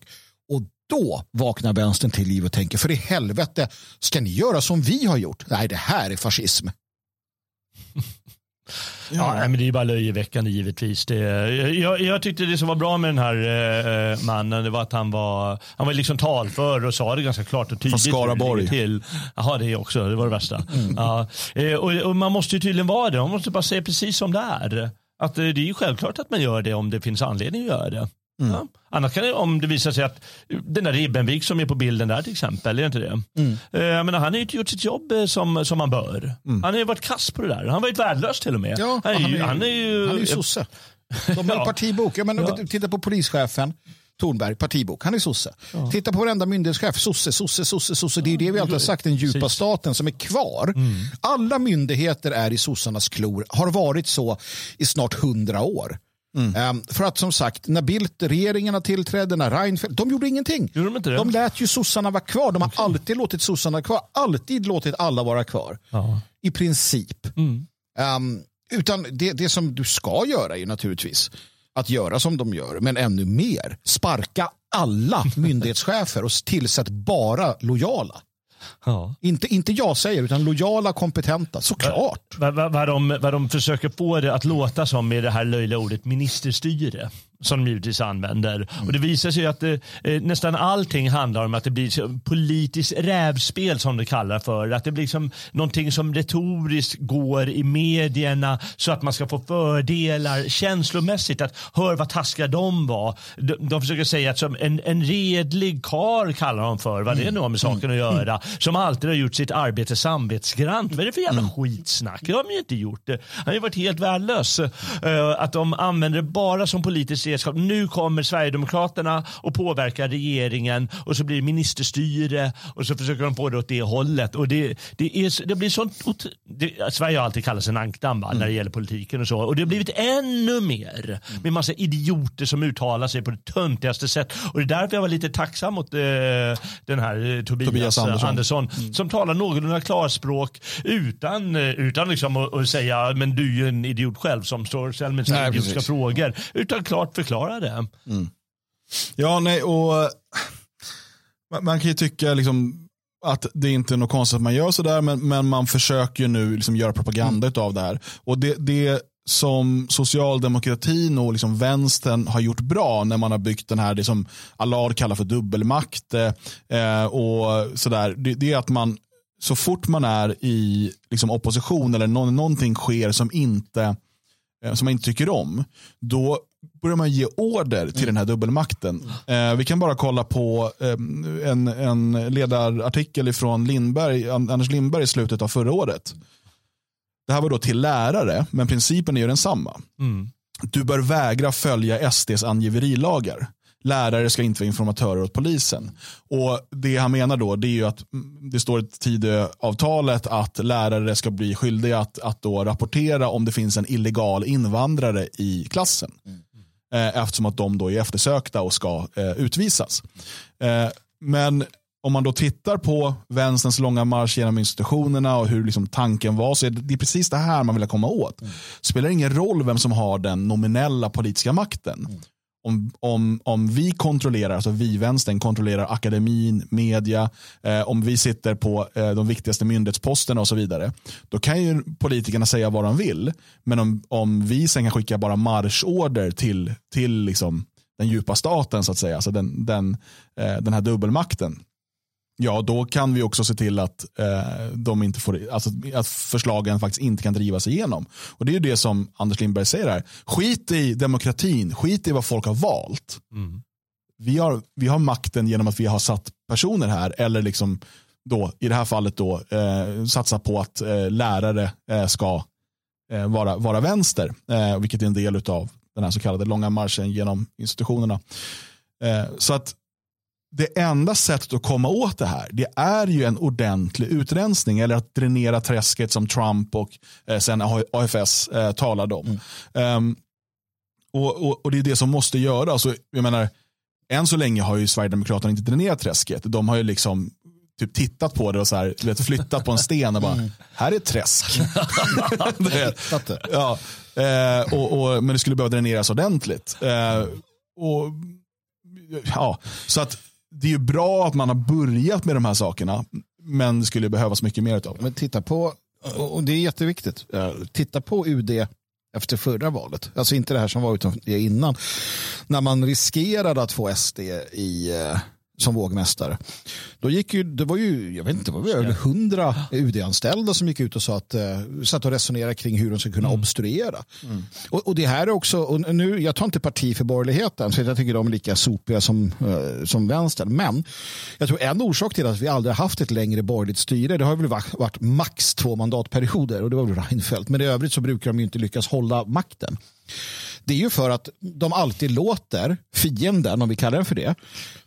Och då vaknar vänstern till liv och tänker, för i helvete, ska ni göra som vi har gjort? Nej, det här är fascism. Ja, nej, men det är bara löjeväckande givetvis. Det, jag, jag tyckte det som var bra med den här eh, mannen det var att han var, han var liksom talför och sa det ganska klart och tydligt. Från Skaraborg. Till. Jaha, det också. Det var det värsta. Mm. Ja, eh, och, och, man måste ju tydligen vara det. Man måste bara säga precis som det är. Att, eh, det är ju självklart att man gör det om det finns anledning att göra det. Mm. Ja. Annars kan det, om det visar sig att den där Ribbenvik som är på bilden där till exempel, är inte det? Mm. Eh, jag menar, han har ju inte gjort sitt jobb eh, som, som han bör. Mm. Han har ju varit kass på det där. Han har varit värdelös till och med. Ja, han, är ju, han är ju, han är ju sosse. De har ja. partibok. Jag menar, ja. Titta på polischefen. Tornberg, partibok. Han är sosse. Ja. Titta på varenda myndighetschef. Sosse, sosse, sosse, sosse. Det är det vi alltid har sagt, den djupa staten som är kvar. Mm. Alla myndigheter är i sossarnas klor, har varit så i snart hundra år. Mm. Um, för att som sagt, när Bildt-regeringarna tillträdde, när Reinfeldt, de gjorde ingenting. Gjorde de, inte det? de lät ju sossarna vara kvar. De har okay. alltid låtit sossarna vara kvar. Alltid låtit alla vara kvar. Ja. I princip. Mm. Um, utan det, det som du ska göra är naturligtvis att göra som de gör, men ännu mer. Sparka alla myndighetschefer och tillsätt bara lojala. Ja. Inte, inte jag säger, utan lojala, kompetenta, såklart. Vad, vad, vad, de, vad de försöker få det att låta som med det här löjliga ordet ministerstyre som de givetvis använder. Mm. Och det visar sig att det, eh, nästan allting handlar om att det blir politiskt rävspel som det kallar för. Att det blir liksom någonting som retoriskt går i medierna så att man ska få fördelar känslomässigt. Att hör vad taskiga de var. De, de försöker säga att som en, en redlig kar kallar de för vad det nu har med saken att göra. Mm. Som alltid har gjort sitt arbete samvetsgrant. Vad är det för jävla mm. skitsnack? Det har de ju inte gjort. Det. Han har ju varit helt värdelös. Uh, att de använder det bara som politiskt redskap. Nu kommer Sverigedemokraterna och påverkar regeringen och så blir det ministerstyre och så försöker de få det åt det hållet. Och det, det, är, det blir sånt, det, Sverige har alltid kallats en ankdamm mm. när det gäller politiken och så. Och det har blivit ännu mer med massa idioter som uttalar sig på det töntigaste sätt. Och det är därför jag var lite tacksam mot eh, den här eh, Tobias, Tobias Andersson, Andersson mm. som talar någorlunda klarspråk utan, eh, utan liksom att, att säga men du är ju en idiot själv som står och ställer idiotiska frågor. Utan klart förklara det. Mm. Ja, nej, och eh, man, man kan ju tycka liksom att det inte är något konstigt att man gör sådär, men, men man försöker ju nu liksom göra propaganda mm. av det här. Och det, det som socialdemokratin och liksom vänstern har gjort bra när man har byggt den här, det som Allard kallar för dubbelmakt eh, och sådär, det, det, är att man så fort man är i liksom opposition eller någonting sker som inte eh, som man inte tycker om, då börjar man ge order till mm. den här dubbelmakten. Eh, vi kan bara kolla på eh, en, en ledarartikel från Lindberg, Anders Lindberg i slutet av förra året. Det här var då till lärare, men principen är ju densamma. Mm. Du bör vägra följa SDs angiverilagar. Lärare ska inte vara informatörer åt polisen. Och Det han menar då det är ju att mm, det står i Tidöavtalet att lärare ska bli skyldiga att, att då rapportera om det finns en illegal invandrare i klassen. Mm. Eh, eftersom att de då är eftersökta och ska eh, utvisas. Eh, men om man då tittar på vänsterns långa marsch genom institutionerna och hur liksom tanken var så är det, det är precis det här man vill komma åt. Mm. spelar ingen roll vem som har den nominella politiska makten. Mm. Om, om, om vi kontrollerar, alltså vi vänstern kontrollerar akademin, media, eh, om vi sitter på eh, de viktigaste myndighetsposterna och så vidare. Då kan ju politikerna säga vad de vill. Men om, om vi sen kan skicka bara marschorder till, till liksom den djupa staten, så att säga, alltså den, den, eh, den här dubbelmakten Ja, då kan vi också se till att, eh, de inte får, alltså, att förslagen faktiskt inte kan drivas igenom. Och Det är ju det som Anders Lindberg säger här. Skit i demokratin, skit i vad folk har valt. Mm. Vi, har, vi har makten genom att vi har satt personer här, eller liksom då, i det här fallet då, eh, satsa på att eh, lärare eh, ska eh, vara, vara vänster, eh, vilket är en del av den här så kallade långa marschen genom institutionerna. Så att det enda sättet att komma åt det här det är ju en ordentlig utrensning eller att dränera träsket som Trump och eh, sen AFS eh, talade om. Mm. Um, och, och, och, Det är det som måste göras. Jag menar, än så länge har ju Sverigedemokraterna inte dränerat träsket. De har ju liksom typ tittat på det och så här, vet, flyttat på en sten och bara, mm. här är ett träsk. ja, eh, och, och, men det skulle behöva dräneras ordentligt. Eh, och, ja, så att det är ju bra att man har börjat med de här sakerna. Men det skulle behövas mycket mer av Men titta på, och det är jätteviktigt, eh, titta på UD efter förra valet. Alltså inte det här som var utan det innan. När man riskerade att få SD i eh, som vågmästare. Då gick ju, det var ju, jag vet inte, det var över hundra UD-anställda som gick ut och sa att, eh, satt och resonerade kring hur de ska kunna mm. obstruera. Mm. Och, och, det här är också, och nu, jag tar inte parti för borgerligheten, så jag tycker de är lika sopiga som, eh, som vänstern. Men jag tror en orsak till att vi aldrig haft ett längre borgerligt styre, det har väl varit, varit max två mandatperioder och det var väl Reinfeldt. Men i övrigt så brukar de ju inte lyckas hålla makten. Det är ju för att de alltid låter fienden, om vi kallar den för det,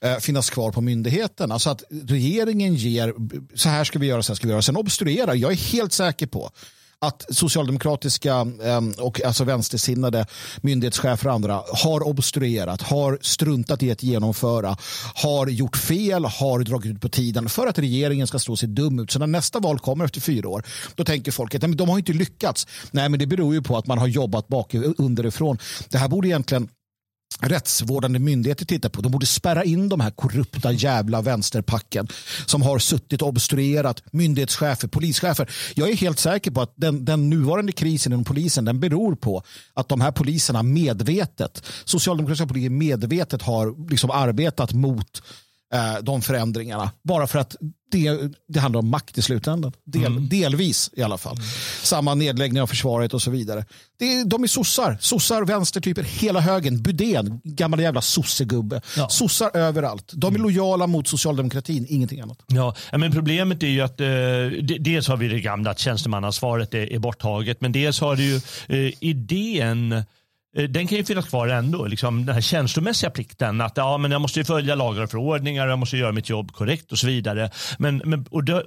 eh, finnas kvar på myndigheten. Alltså att regeringen ger, så här ska vi göra, så här ska vi göra. Sen obstruerar, jag är helt säker på att socialdemokratiska ehm, och alltså vänstersinnade myndighetschefer och andra har obstruerat, har struntat i att genomföra, har gjort fel, har dragit ut på tiden för att regeringen ska stå sig dum ut. Så när nästa val kommer efter fyra år, då tänker folk att de har inte lyckats. Nej, men det beror ju på att man har jobbat bak underifrån. Det här borde egentligen rättsvårdande myndigheter tittar på. De borde spärra in de här korrupta jävla vänsterpacken som har suttit och obstruerat myndighetschefer, polischefer. Jag är helt säker på att den, den nuvarande krisen inom polisen den beror på att de här poliserna medvetet, socialdemokratiska politiker medvetet har liksom arbetat mot eh, de förändringarna. Bara för att det, det handlar om makt i slutändan. Del, mm. Delvis i alla fall. Mm. Samma nedläggning av försvaret och så vidare. Det, de är sossar. Sossar, vänstertyper, hela högen. Budén, gammal jävla sossegubbe. Ja. Sossar överallt. De är mm. lojala mot socialdemokratin, ingenting annat. Ja, men problemet är ju att eh, dels har vi det gamla att tjänstemannaansvaret är, är borttaget. Men dels har du ju eh, idén Eh, den kan ju finnas kvar ändå. Liksom den här känslomässiga plikten. Att ja, men jag måste följa lagar och förordningar, jag måste göra mitt jobb korrekt och så vidare. Men, men, och då,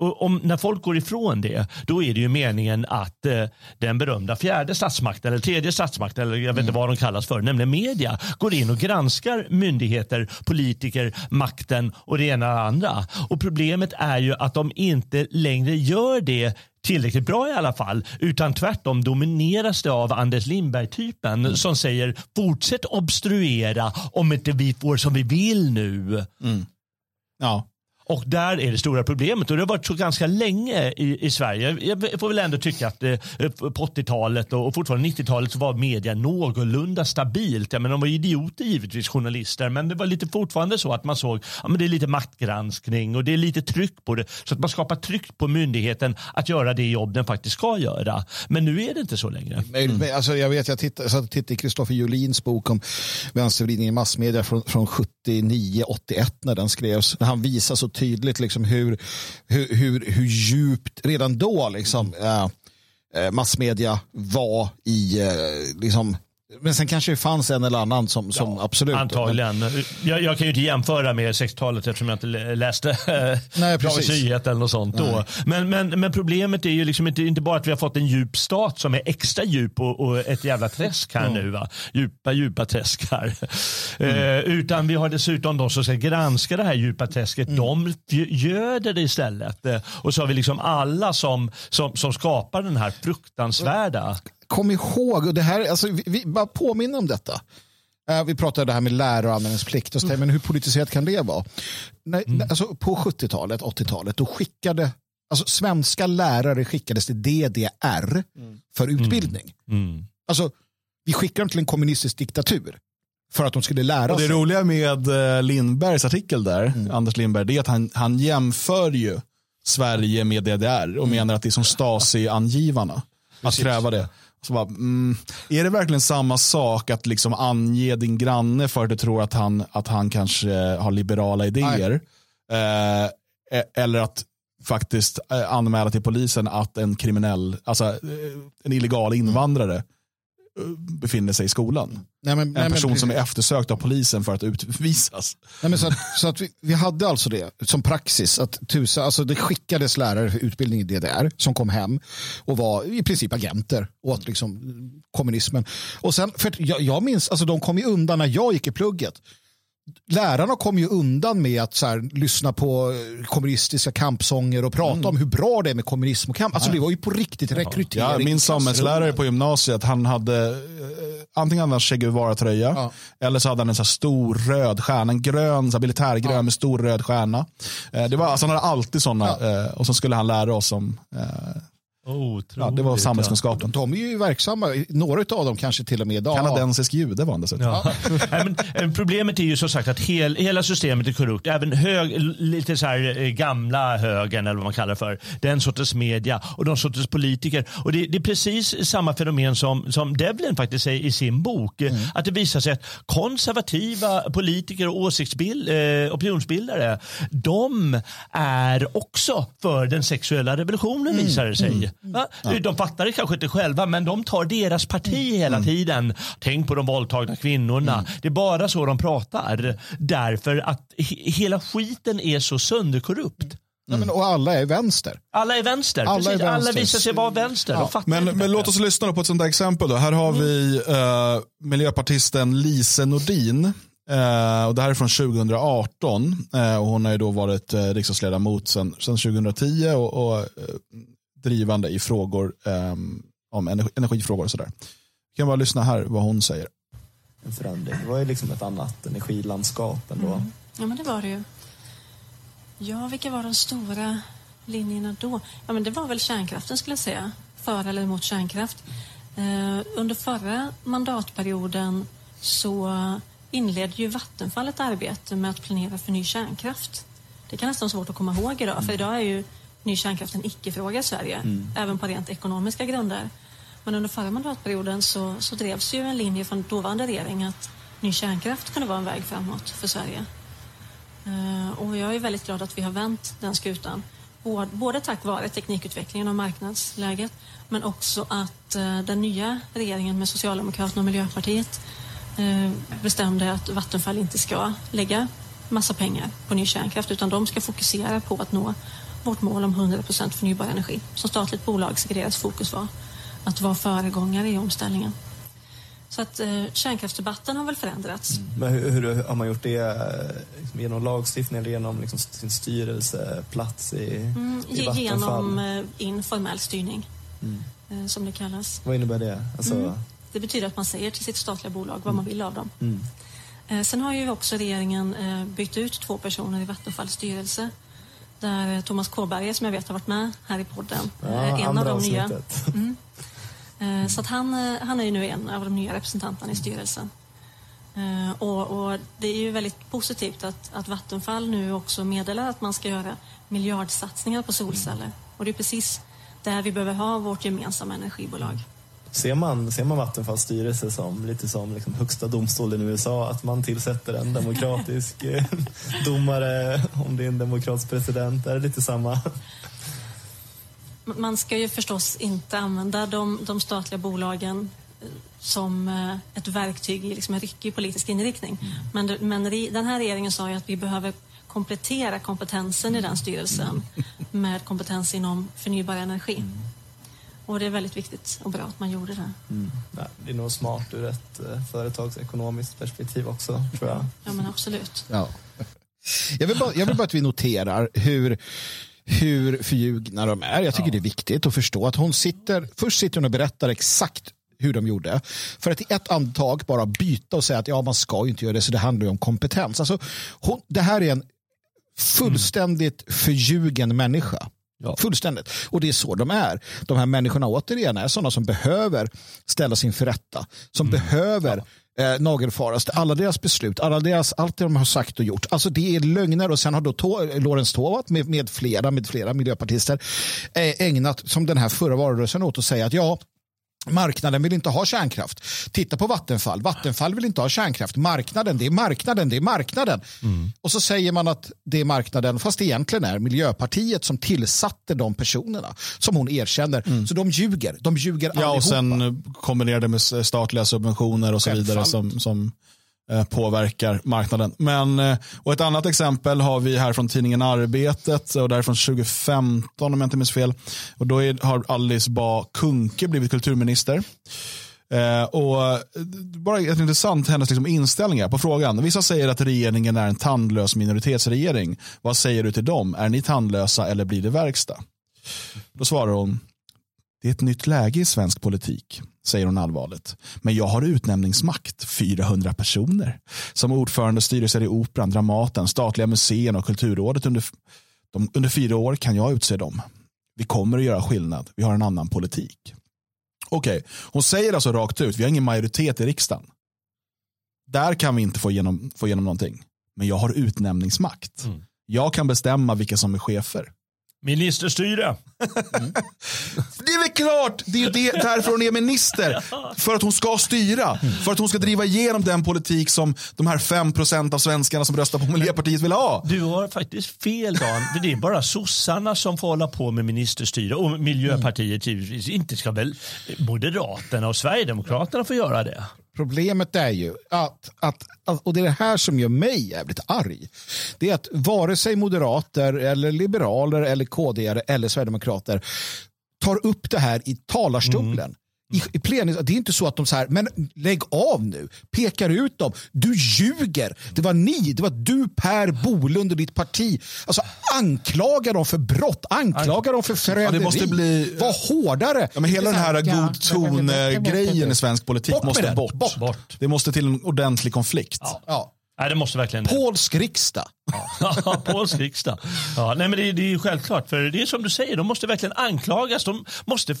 och om, när folk går ifrån det, då är det ju meningen att eh, den berömda fjärde statsmakten eller tredje statsmakten, eller jag vet inte vad de kallas för, nämligen media, går in och granskar myndigheter, politiker, makten och det ena och det andra. Och problemet är ju att de inte längre gör det tillräckligt bra i alla fall. Utan tvärtom domineras det av Anders Lindberg-typen Mm. som säger fortsätt obstruera om inte vi får som vi vill nu. Ja. Och där är det stora problemet och det har varit så ganska länge i, i Sverige. Jag får väl ändå tycka att eh, på 80-talet och, och fortfarande 90-talet så var media någorlunda stabilt. Jag menar, de var idioter givetvis, journalister, men det var lite fortfarande så att man såg ja, men det är lite maktgranskning och det är lite tryck på det. Så att man skapar tryck på myndigheten att göra det jobb den faktiskt ska göra. Men nu är det inte så längre. Men, men, Alltså, jag vet, jag tittade, jag satt och tittade i Kristoffer Jolins bok om vänstervridning i massmedia från, från 79-81 när den skrevs. När han visar så tydligt liksom hur, hur, hur, hur djupt redan då liksom, eh, eh massmedia var i eh, liksom, men sen kanske det fanns en eller annan som, som absolut. Antagligen. Jag, jag kan ju inte jämföra med 60-talet eftersom jag inte lä- läste Nej, Dagens. Nyheter eller något sånt då. Men, men, men problemet är ju liksom inte, inte bara att vi har fått en djup stat som är extra djup och, och ett jävla träsk här nu. Va? Djupa, djupa träsk här. Eh, utan vi har dessutom de som ska granska det här djupa träsket. De gö- göder det istället. Eh, och så har vi liksom alla som, som, som skapar den här fruktansvärda. Kom ihåg, och det här, alltså, vi, vi bara påminner om detta. Eh, vi pratade det här med läraranmälningsplikt, och så, men hur politiserat kan det vara? Nej, nej, alltså, på 70-talet, 80-talet, då skickade alltså, svenska lärare skickades till DDR för utbildning. Mm. Alltså, vi skickade dem till en kommunistisk diktatur för att de skulle lära Och det sig. roliga med eh, Lindbergs artikel där, Anders Lindberg, det är att han, han jämför ju Sverige med DDR och menar att det är som Stasi-angivarna att kräva det. Så bara, mm, är det verkligen samma sak att liksom ange din granne för att du tror att han, att han kanske har liberala idéer? Eh, e- eller att faktiskt eh, anmäla till polisen att en kriminell, alltså eh, en illegal invandrare eh, befinner sig i skolan. Nej, men, nej, En men person som är eftersökt av polisen för att utvisas. Nej, men så att, så att vi, vi hade alltså det som praxis. att tusa, alltså Det skickades lärare för utbildning i DDR som kom hem och var i princip agenter åt liksom, kommunismen. Och sen, för jag, jag minns, alltså de kom ju undan när jag gick i plugget. Lärarna kom ju undan med att så här, lyssna på eh, kommunistiska kampsånger och prata om hur bra det är med kommunism och kamp. Alltså det var ju på riktigt rekrytering. Ja, min klassrummen. samhällslärare på gymnasiet, han hade eh, antingen hade han Che Guevara-tröja Ja. eller så hade han en så stor röd stjärna, en grön, så militärgrön med stor röd stjärna. Eh, det var, alltså, han hade alltid sådana eh, och så skulle han lära oss om, eh, ja, det var samhällskunskapen. De är ju verksamma, några av dem kanske till och med idag. Kanadensisk jude var han dessutom. Ja. Nej, men, eh, problemet är ju som sagt att hel, hela systemet är korrupt. Även hög, lite så här eh, gamla högern eller vad man kallar det för. Den sortens media och de sortens politiker. Och det, det är precis samma fenomen som, som Devlin faktiskt säger i sin bok. Mm. Eh, Att det visar sig att konservativa politiker och åsiktsbild, eh, opinionsbildare de är också för den sexuella revolutionen Mm. visar det sig. Va? De fattar det kanske inte själva men de tar deras parti hela Mm. tiden. Tänk på de våldtagna kvinnorna. Det är bara så de pratar. Därför att he- hela skiten är så sönderkorrupt. Nej, men, och alla är vänster. Alla är vänster. Alla är Precis. Alla vänster. visar sig vara vänster. Fattar Men, men låt oss lyssna på ett sånt där exempel. Då. Här har vi eh, miljöpartisten Lise Nordin. Eh, och det här är från 2018. Eh, och hon har ju då varit eh, riksdagsledamot sedan 2010 och, och eh, drivande i frågor eh, om energi, energifrågor och sådär. Vi kan bara lyssna här vad hon säger. en förändring. Det var ju liksom ett annat energilandskap ändå. Ja, men det var det ju. Ja, vilka var de stora linjerna då? Ja, men det var väl kärnkraften skulle jag säga. För eller emot kärnkraft. Eh, under förra mandatperioden så inledde ju Vattenfall ett arbete med att planera för ny kärnkraft. Det kan nästan vara svårt att komma ihåg idag, för idag är ju ny kärnkraft en icke-fråga i Sverige, även på rent ekonomiska grunder. Men under förra mandatperioden så, så drevs ju en linje från dåvarande regering att ny kärnkraft kunde vara en väg framåt för Sverige. Eh, Och jag är väldigt glad att vi har vänt den skutan. Både, både tack vare teknikutvecklingen och marknadsläget men också att eh, den nya regeringen med Socialdemokraterna och Miljöpartiet eh, bestämde att Vattenfall inte ska lägga massa pengar på ny kärnkraft utan de ska fokusera på att nå vårt mål om 100% förnybar energi. Som statligt bolag ska deras fokus vara att vara föregångare i omställningen. Så att eh, kärnkraftsdebatten har väl förändrats. Men hur, hur har man gjort det? eh, Liksom genom lagstiftning eller genom liksom sin styrelseplats i, Mm, i Vattenfall? genom eh, informell styrning, eh, som det kallas. Vad innebär det? Alltså, Mm. Det betyder att man säger till sitt statliga bolag vad man vill av dem. Eh, Sen har ju också regeringen eh, bytt ut två personer i Vattenfalls styrelse. Där eh, Thomas Kåberger, som jag vet har varit med här i podden, Ja, är en av de nya. avsnittet. Eh, Så att han, eh, han är ju nu en av de nya representanterna i styrelsen. Eh, Och, och det är ju väldigt positivt att, att Vattenfall nu också meddelar att man ska göra miljardsatsningar på solceller. Och det är precis där vi behöver ha vårt gemensamma energibolag. Ser man, ser man Vattenfalls styrelse som lite som liksom högsta domstolen i USA? Att man tillsätter en demokratisk eh, domare om det är en demokratisk president? Är det lite samma? Man ska ju förstås inte använda de, de statliga bolagen eh, som eh, ett verktyg i liksom en ryckig politisk inriktning. Men, det- men re- den här regeringen sa ju att vi behöver komplettera kompetensen i den styrelsen med kompetens inom förnybar energi. Och det är väldigt viktigt och bra att man gjorde det. Nej, det är nog smart ur ett eh, företagsekonomiskt perspektiv också, tror jag. Ja men absolut. Ja. Jag, vill bara, jag vill bara att vi noterar hur, hur förljugna de är. Jag tycker det är viktigt att förstå att hon sitter, först sitter hon och berättar exakt hur de gjorde. För att i ett andetag bara byta och säga att ja, man ska ju inte göra det, så det handlar ju om kompetens. Alltså, hon, det här är en fullständigt förljugen människa. Ja. Fullständigt. Och det är så de är. De här människorna återigen är sådana som behöver ställas inför rätta. Som behöver eh, nagelfaras. Alla deras beslut, alla deras, allt det de har sagt och gjort. Alltså det är lögner och sen har då to- Lorentz Tovatt med, med, flera, med flera miljöpartister eh, ägnat som den här förra valrörelsen åt att säga att ja, Marknaden vill inte ha kärnkraft. Titta på Vattenfall. Vattenfall vill inte ha kärnkraft. Marknaden, det är marknaden, det är marknaden. Och så säger man att det är marknaden, fast det egentligen är Miljöpartiet som tillsatte de personerna som hon erkänner. Så de ljuger. De ljuger Ja, allihopa. och sen kombinerade med statliga subventioner och så vidare som, som Eh, påverkar marknaden. Men, eh, och ett annat exempel har vi här från tidningen Arbetet och därifrån 2015 om jag inte minns fel. Och då är, har Alice Bah Kuhnke blivit kulturminister. Eh, och eh, bara ett intressant hennes liksom inställning på frågan. Vissa säger att regeringen är en tandlös minoritetsregering. Vad säger du till dem? Är ni tandlösa eller blir det verkstad? Då svarar hon, det är ett nytt läge i svensk politik, säger hon allvarligt. Men jag har utnämningsmakt, 400 personer. Som ordförande styrelser i Operan, Dramaten, statliga museerna och Kulturrådet under, de, under fyra år kan jag utse dem. Vi kommer att göra skillnad. Vi har en annan politik. Okej, hon säger alltså rakt ut, vi har ingen majoritet i riksdagen. Där kan vi inte få igenom, få igenom någonting. Men jag har utnämningsmakt. Jag kan bestämma vilka som är chefer. Ministerstyre. Det är väl klart, det är det, därför hon är minister. För att hon ska styra. För att hon ska driva igenom den politik som de här 5% av svenskarna som röstar på Miljöpartiet vill ha. Du har faktiskt fel Dan. För Det är bara sossarna som får hålla på med ministerstyre och Miljöpartiet givetvis. Inte ska väl Moderaterna och Sverigedemokraterna få göra det. Problemet är ju att, att, att, och det är det här som gör mig jävligt arg, det är att vare sig moderater eller liberaler eller KD eller sverigedemokrater tar upp det här i talarstolen. Mm. I, i plenis, det är inte så att de så här, men lägg av nu, pekar ut dem. Du ljuger. Det var ni, det var du Per Bolund och ditt parti. Alltså anklaga dem för brott, anklaga dem för förräderi. det måste bli- Var hårdare. Ja, men hela den här Ja, god ton-grejen i svensk politik Bort måste. Bort. Bort. Det måste till en ordentlig konflikt. Ja. Nej, det måste verkligen. Polsk riksdag. Ja, polsk riksdag. Ja, nej, men det, det är självklart. För det är som du säger, de måste verkligen anklagas. De måste,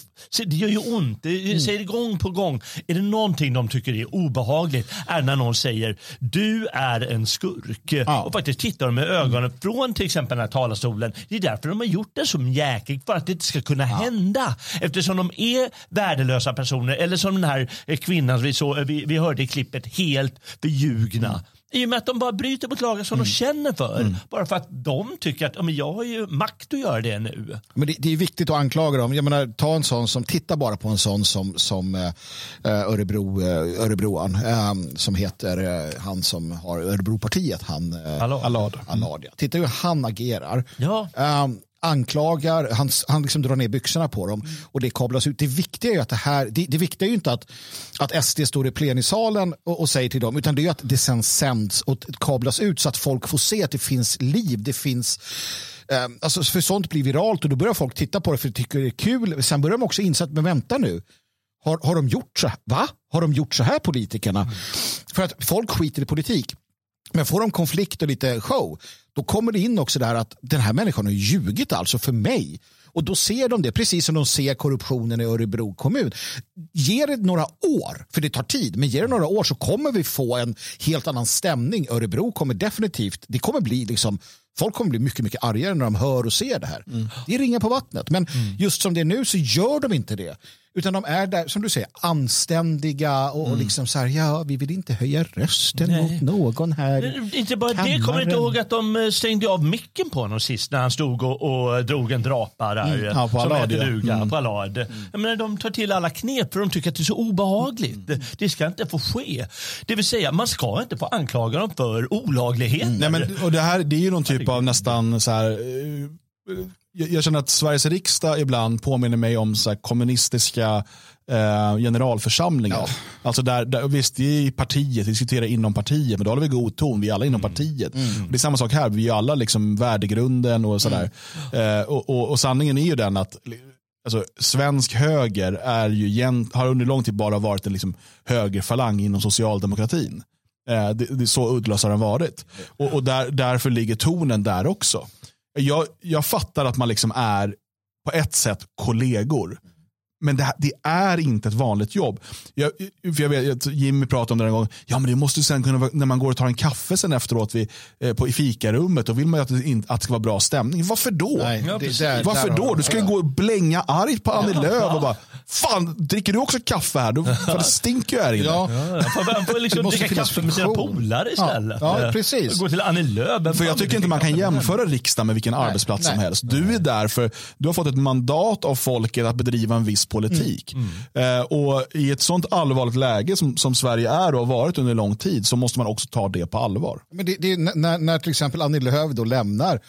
det gör ju ont. Det Mm. säger det gång på gång. Är det någonting de tycker är obehagligt är när någon säger du är en skurk. Ja. Och faktiskt tittar de med ögonen från till exempel den här talarstolen. Det är därför de har gjort det som jäkligt för att det inte ska kunna hända. Eftersom de är värdelösa personer eller som den här kvinnan vi, så, vi, vi hörde i klippet helt förljugna. I och med att de bara bryter mot lagar som de känner för. Bara för att de tycker att ja, men jag har ju makt att göra det nu. Men det, det är viktigt att anklaga dem. Jag menar, ta en sån som, titta bara på en sån som, som eh, Örebro, eh, Örebroan eh, som heter han som har Örebropartiet, han Allard. Allard. Ja. Titta hur han agerar. Ja. Eh, anklagar, han, han liksom drar ner byxorna på dem och det kablas ut. Det viktiga är ju att det här, det, det viktiga är ju inte att, att SD står i plenisalen och, och säger till dem, utan det är ju att det sen sänds och kablas ut så att folk får se att det finns liv, det finns eh, Alltså för sånt blir viralt och då börjar folk titta på det för de tycker det är kul. Sen börjar de också inse att, men vänta nu, har, har de gjort så här? Va? Har de gjort så här politikerna? För att folk skiter i politik. Men får de konflikt och lite show, då kommer det in också där att den här människan har ljugit alltså för mig. Och då ser de det, precis som de ser korruptionen i Örebro kommun. Ge det några år, för det tar tid, men ge det några år så kommer vi få en helt annan stämning. Örebro kommer definitivt, det kommer bli liksom Folk kommer bli mycket, mycket argare när de hör och ser det här. Det är ringa på vattnet. Men just som det är nu så gör de inte det. Utan de är där, som du säger, anständiga och, och liksom så här, ja, vi vill inte höja rösten Nej. mot någon här. Inte bara det, Kammaren. kommer du inte ihåg att de eh, stängde av micken på honom sist när han stod och, och drog en drapa där. Mm, ja, på som ja. duga, Mm. på Allard. Jag menar, de tar till alla knep för de tycker att det är så obehagligt. Mm. Det ska inte få ske. Det vill säga, man ska inte få anklaga dem för olagligheter. Nej, men, och det här det är ju någon typ av nästan så här. eh, Jag, känner att Sveriges riksdag ibland påminner mig om så kommunistiska eh, generalförsamlingar. Alltså där, där, visst, det är i partiet, vi diskuterar inom partiet, men då håller vi god ton, vi är alla inom partiet. Och det är samma sak här, vi är alla liksom värdegrunden och sådär. Eh, och, och, och sanningen är ju den att Alltså, svensk höger är ju, har under lång tid bara varit en liksom högerfalang inom socialdemokratin. Eh, det, det är så uddlös har den varit. Och, och där, därför ligger tonen där också. Jag, jag fattar att man liksom är på ett sätt kollegor. Men det, här, det är inte ett vanligt jobb. Jag, för jag vet, Jimmy pratade om det en gång. Ja, men det måste sen kunna vara, när man går och tar en kaffe sen efteråt vid, eh, på, i fikarummet, då vill man ju att det, inte, att det ska vara bra stämning. Varför då? Nej, Ja, där- Varför där då? Du ska ju gå och blänga argt på Annie Lööf och bara, fan, dricker du också kaffe här? Då, för det stinker ju här inne. Ja, Ja, får, man får liksom dricka kaffe med sina polare istället. Ja, ja, precis. Gå till Annie Lööf. För jag tycker inte man kan jämföra riksdagen med vilken arbetsplats som nej. helst. Du är där för du har fått ett mandat av folket att bedriva en viss politik. Eh, och I ett sånt allvarligt läge som, som Sverige är och har varit under lång tid så måste man också ta det på allvar. Men det, det, när, när till exempel Annie Lööf då lämnar,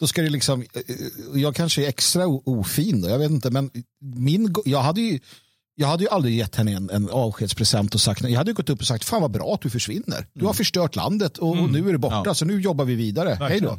då ska det liksom, eh, eh, jag kanske är extra ofin då, jag vet inte, men min, jag hade ju, jag hade ju aldrig gett henne en, en avskedspresent och sagt, jag hade ju gått upp och sagt, fan vad bra att du försvinner. Du har förstört landet och, och nu är du borta, så nu jobbar vi vidare. Hej då.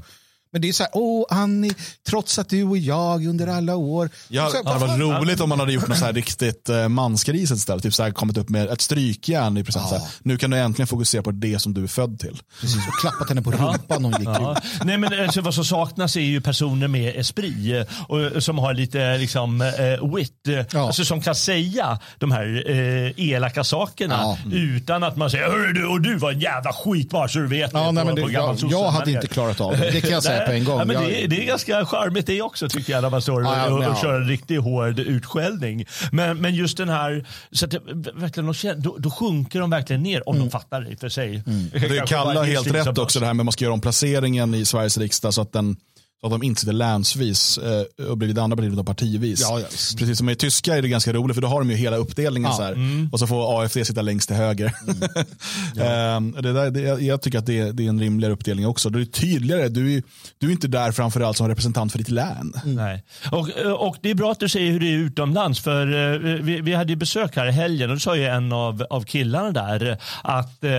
Men det är så här, åh Annie, trots att du och jag under alla år. Ja, så, det hade varit roligt om man hade gjort något så här riktigt eh, mansgris istället. Typ så här kommit upp med ett strykjärn i present. Så här, Nu kan du äntligen fokusera på det som du är född till. Precis, och klappat henne på rumpan när hon gick Ja. ut. Nej, men alltså, vad som saknas är ju personer med esprit eh, och, som har lite liksom, eh, wit. eh, Ja. Alltså, som kan säga de här eh, elaka sakerna Ja. utan att man säger Hörru du, och du var en jävla skit bara så du vet. Ja, nej, på- men det, på jag, jag hade inte klarat av det, det kan jag säga på en gång. Ja, men det, det är ganska charmigt det också tycker jag när man står Ja, och, och ja. kör en riktigt hård utskällning. Men, men just den här, så att det, verkligen, de då, då sjunker de verkligen ner om de fattar det i och för sig. Det är Kalle har helt rätt också det här med att man ska göra om placeringen i Sveriges riksdag så att, den, så att de inte sitter länsvis eh, och bredvid andra partier utan partivis. Ja, ja. Precis som i tyska är det ganska roligt för då har de ju hela uppdelningen Ja, så här. Och så får AFD sitta längst till höger. Ehm, det där, det, jag- tycker att det är, det är en rimligare uppdelning också. Det är tydligare, du är, du är inte där framförallt som representant för ditt län. Nej. Och, och det är bra att du säger hur det är utomlands. För eh, vi, vi hade ju besök här i helgen och då sa ju en av, av killarna där att eh,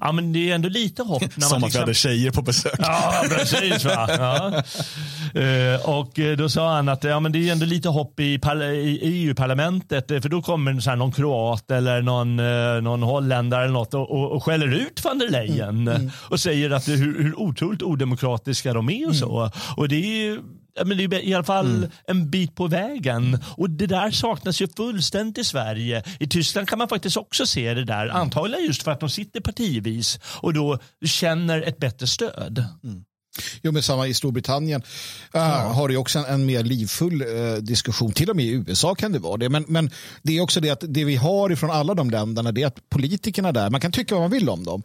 ja, men det är ändå lite hopp. När Som man att vi hade tjejer på besök. Ja, precis. Va? Ja. Eh, och då sa han att ja, men det är ändå lite hopp i, i EU-parlamentet eh, för då kommer sån här, någon kroat eller någon, eh, någon holländare eller något och, och, och skäller ut van der Leyen och säger att hur, hur otroligt odemokratiska de är och så. Och det är ju men det är i alla fall en bit på vägen. Och Det där saknas ju fullständigt i Sverige. I Tyskland kan man faktiskt också se det där. Antagligen just för att de sitter partivis och då känner ett bättre stöd. Jo, men samma i Storbritannien uh, har det också en, en mer livfull uh, diskussion. Till och med i USA kan det vara det. Men, men det är också det att det vi har ifrån alla de länderna det är att politikerna där, man kan tycka vad man vill om dem,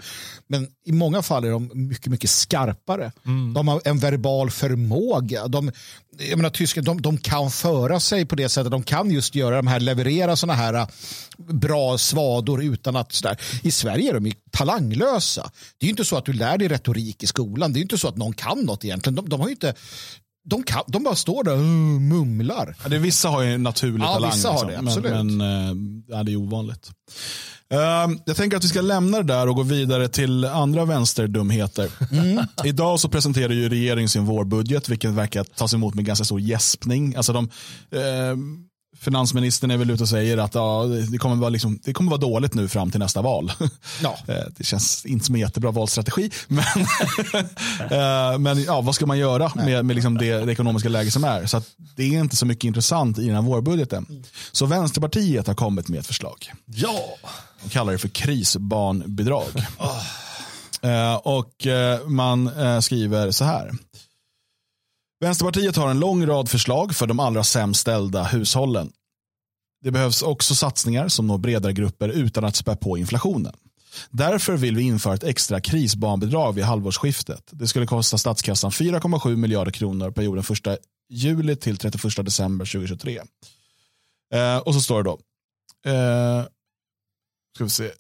men i många fall är de mycket, mycket skarpare. De har en verbal förmåga. De, jag menar, tyskar, de, de kan föra sig på det sättet. De kan just göra de här, leverera sådana här uh, bra svador utan att sådär. I Sverige är de ju talanglösa. Det är ju inte så att du lär dig retorik i skolan. Det är ju inte så att någon kan något egentligen. De, de har ju inte de, kan, de bara står där och mumlar. Ja, det, vissa har ju naturlig Ja, talang. vissa har det, absolut. Men, men eh, ja, det är ovanligt. Eh, jag tänker att vi ska lämna det där och gå vidare till andra vänsterdumheter. Mm. Idag så presenterar ju regeringen sin vårbudget, vilket verkar tas emot med ganska stor gäspning. Alltså de, eh, finansministern är väl ute och säger att ja, det, kommer vara liksom, det kommer vara dåligt nu fram till nästa val. Ja. Eh, det känns inte som en jättebra valstrategi. Men, eh, men ja, vad ska man göra med, med liksom det, det ekonomiska läge som är? Så det är inte så mycket intressant i den här vårbudgeten. Så Vänsterpartiet har kommit med ett förslag. Ja. De kallar det för krisbarnbidrag. Eh, och eh, man eh, skriver så här. Vänsterpartiet har en lång rad förslag för de allra sämst ställda hushållen. Det behövs också satsningar som når bredare grupper utan att spä på inflationen. Därför vill vi införa ett extra krisbarnbidrag vid halvårsskiftet. Det skulle kosta statskassan 4,7 miljarder kronor perioden 1 juli till 31 december 2023. Eh, och så står det då. Eh, ska vi se.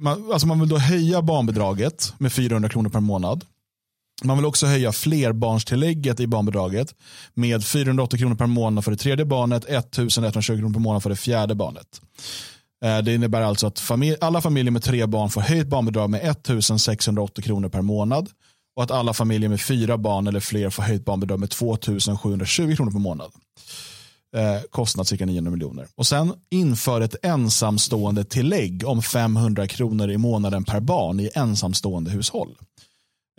Man, alltså man vill då höja barnbidraget med 400 kronor per månad. Man vill också höja flerbarnstillägget i barnbidraget med 480 kronor per månad för det tredje barnet, 1120 kronor per månad för det fjärde barnet. Eh, det innebär alltså att familj, alla familjer med tre barn får höjt barnbidrag med 1680 kronor per månad och att alla familjer med fyra barn eller fler får höjt barnbidrag med 2720 kronor per månad. Eh, kostnad cirka 900 miljoner. Och sen inför ett ensamstående tillägg om 500 kronor i månaden per barn i ensamstående hushåll.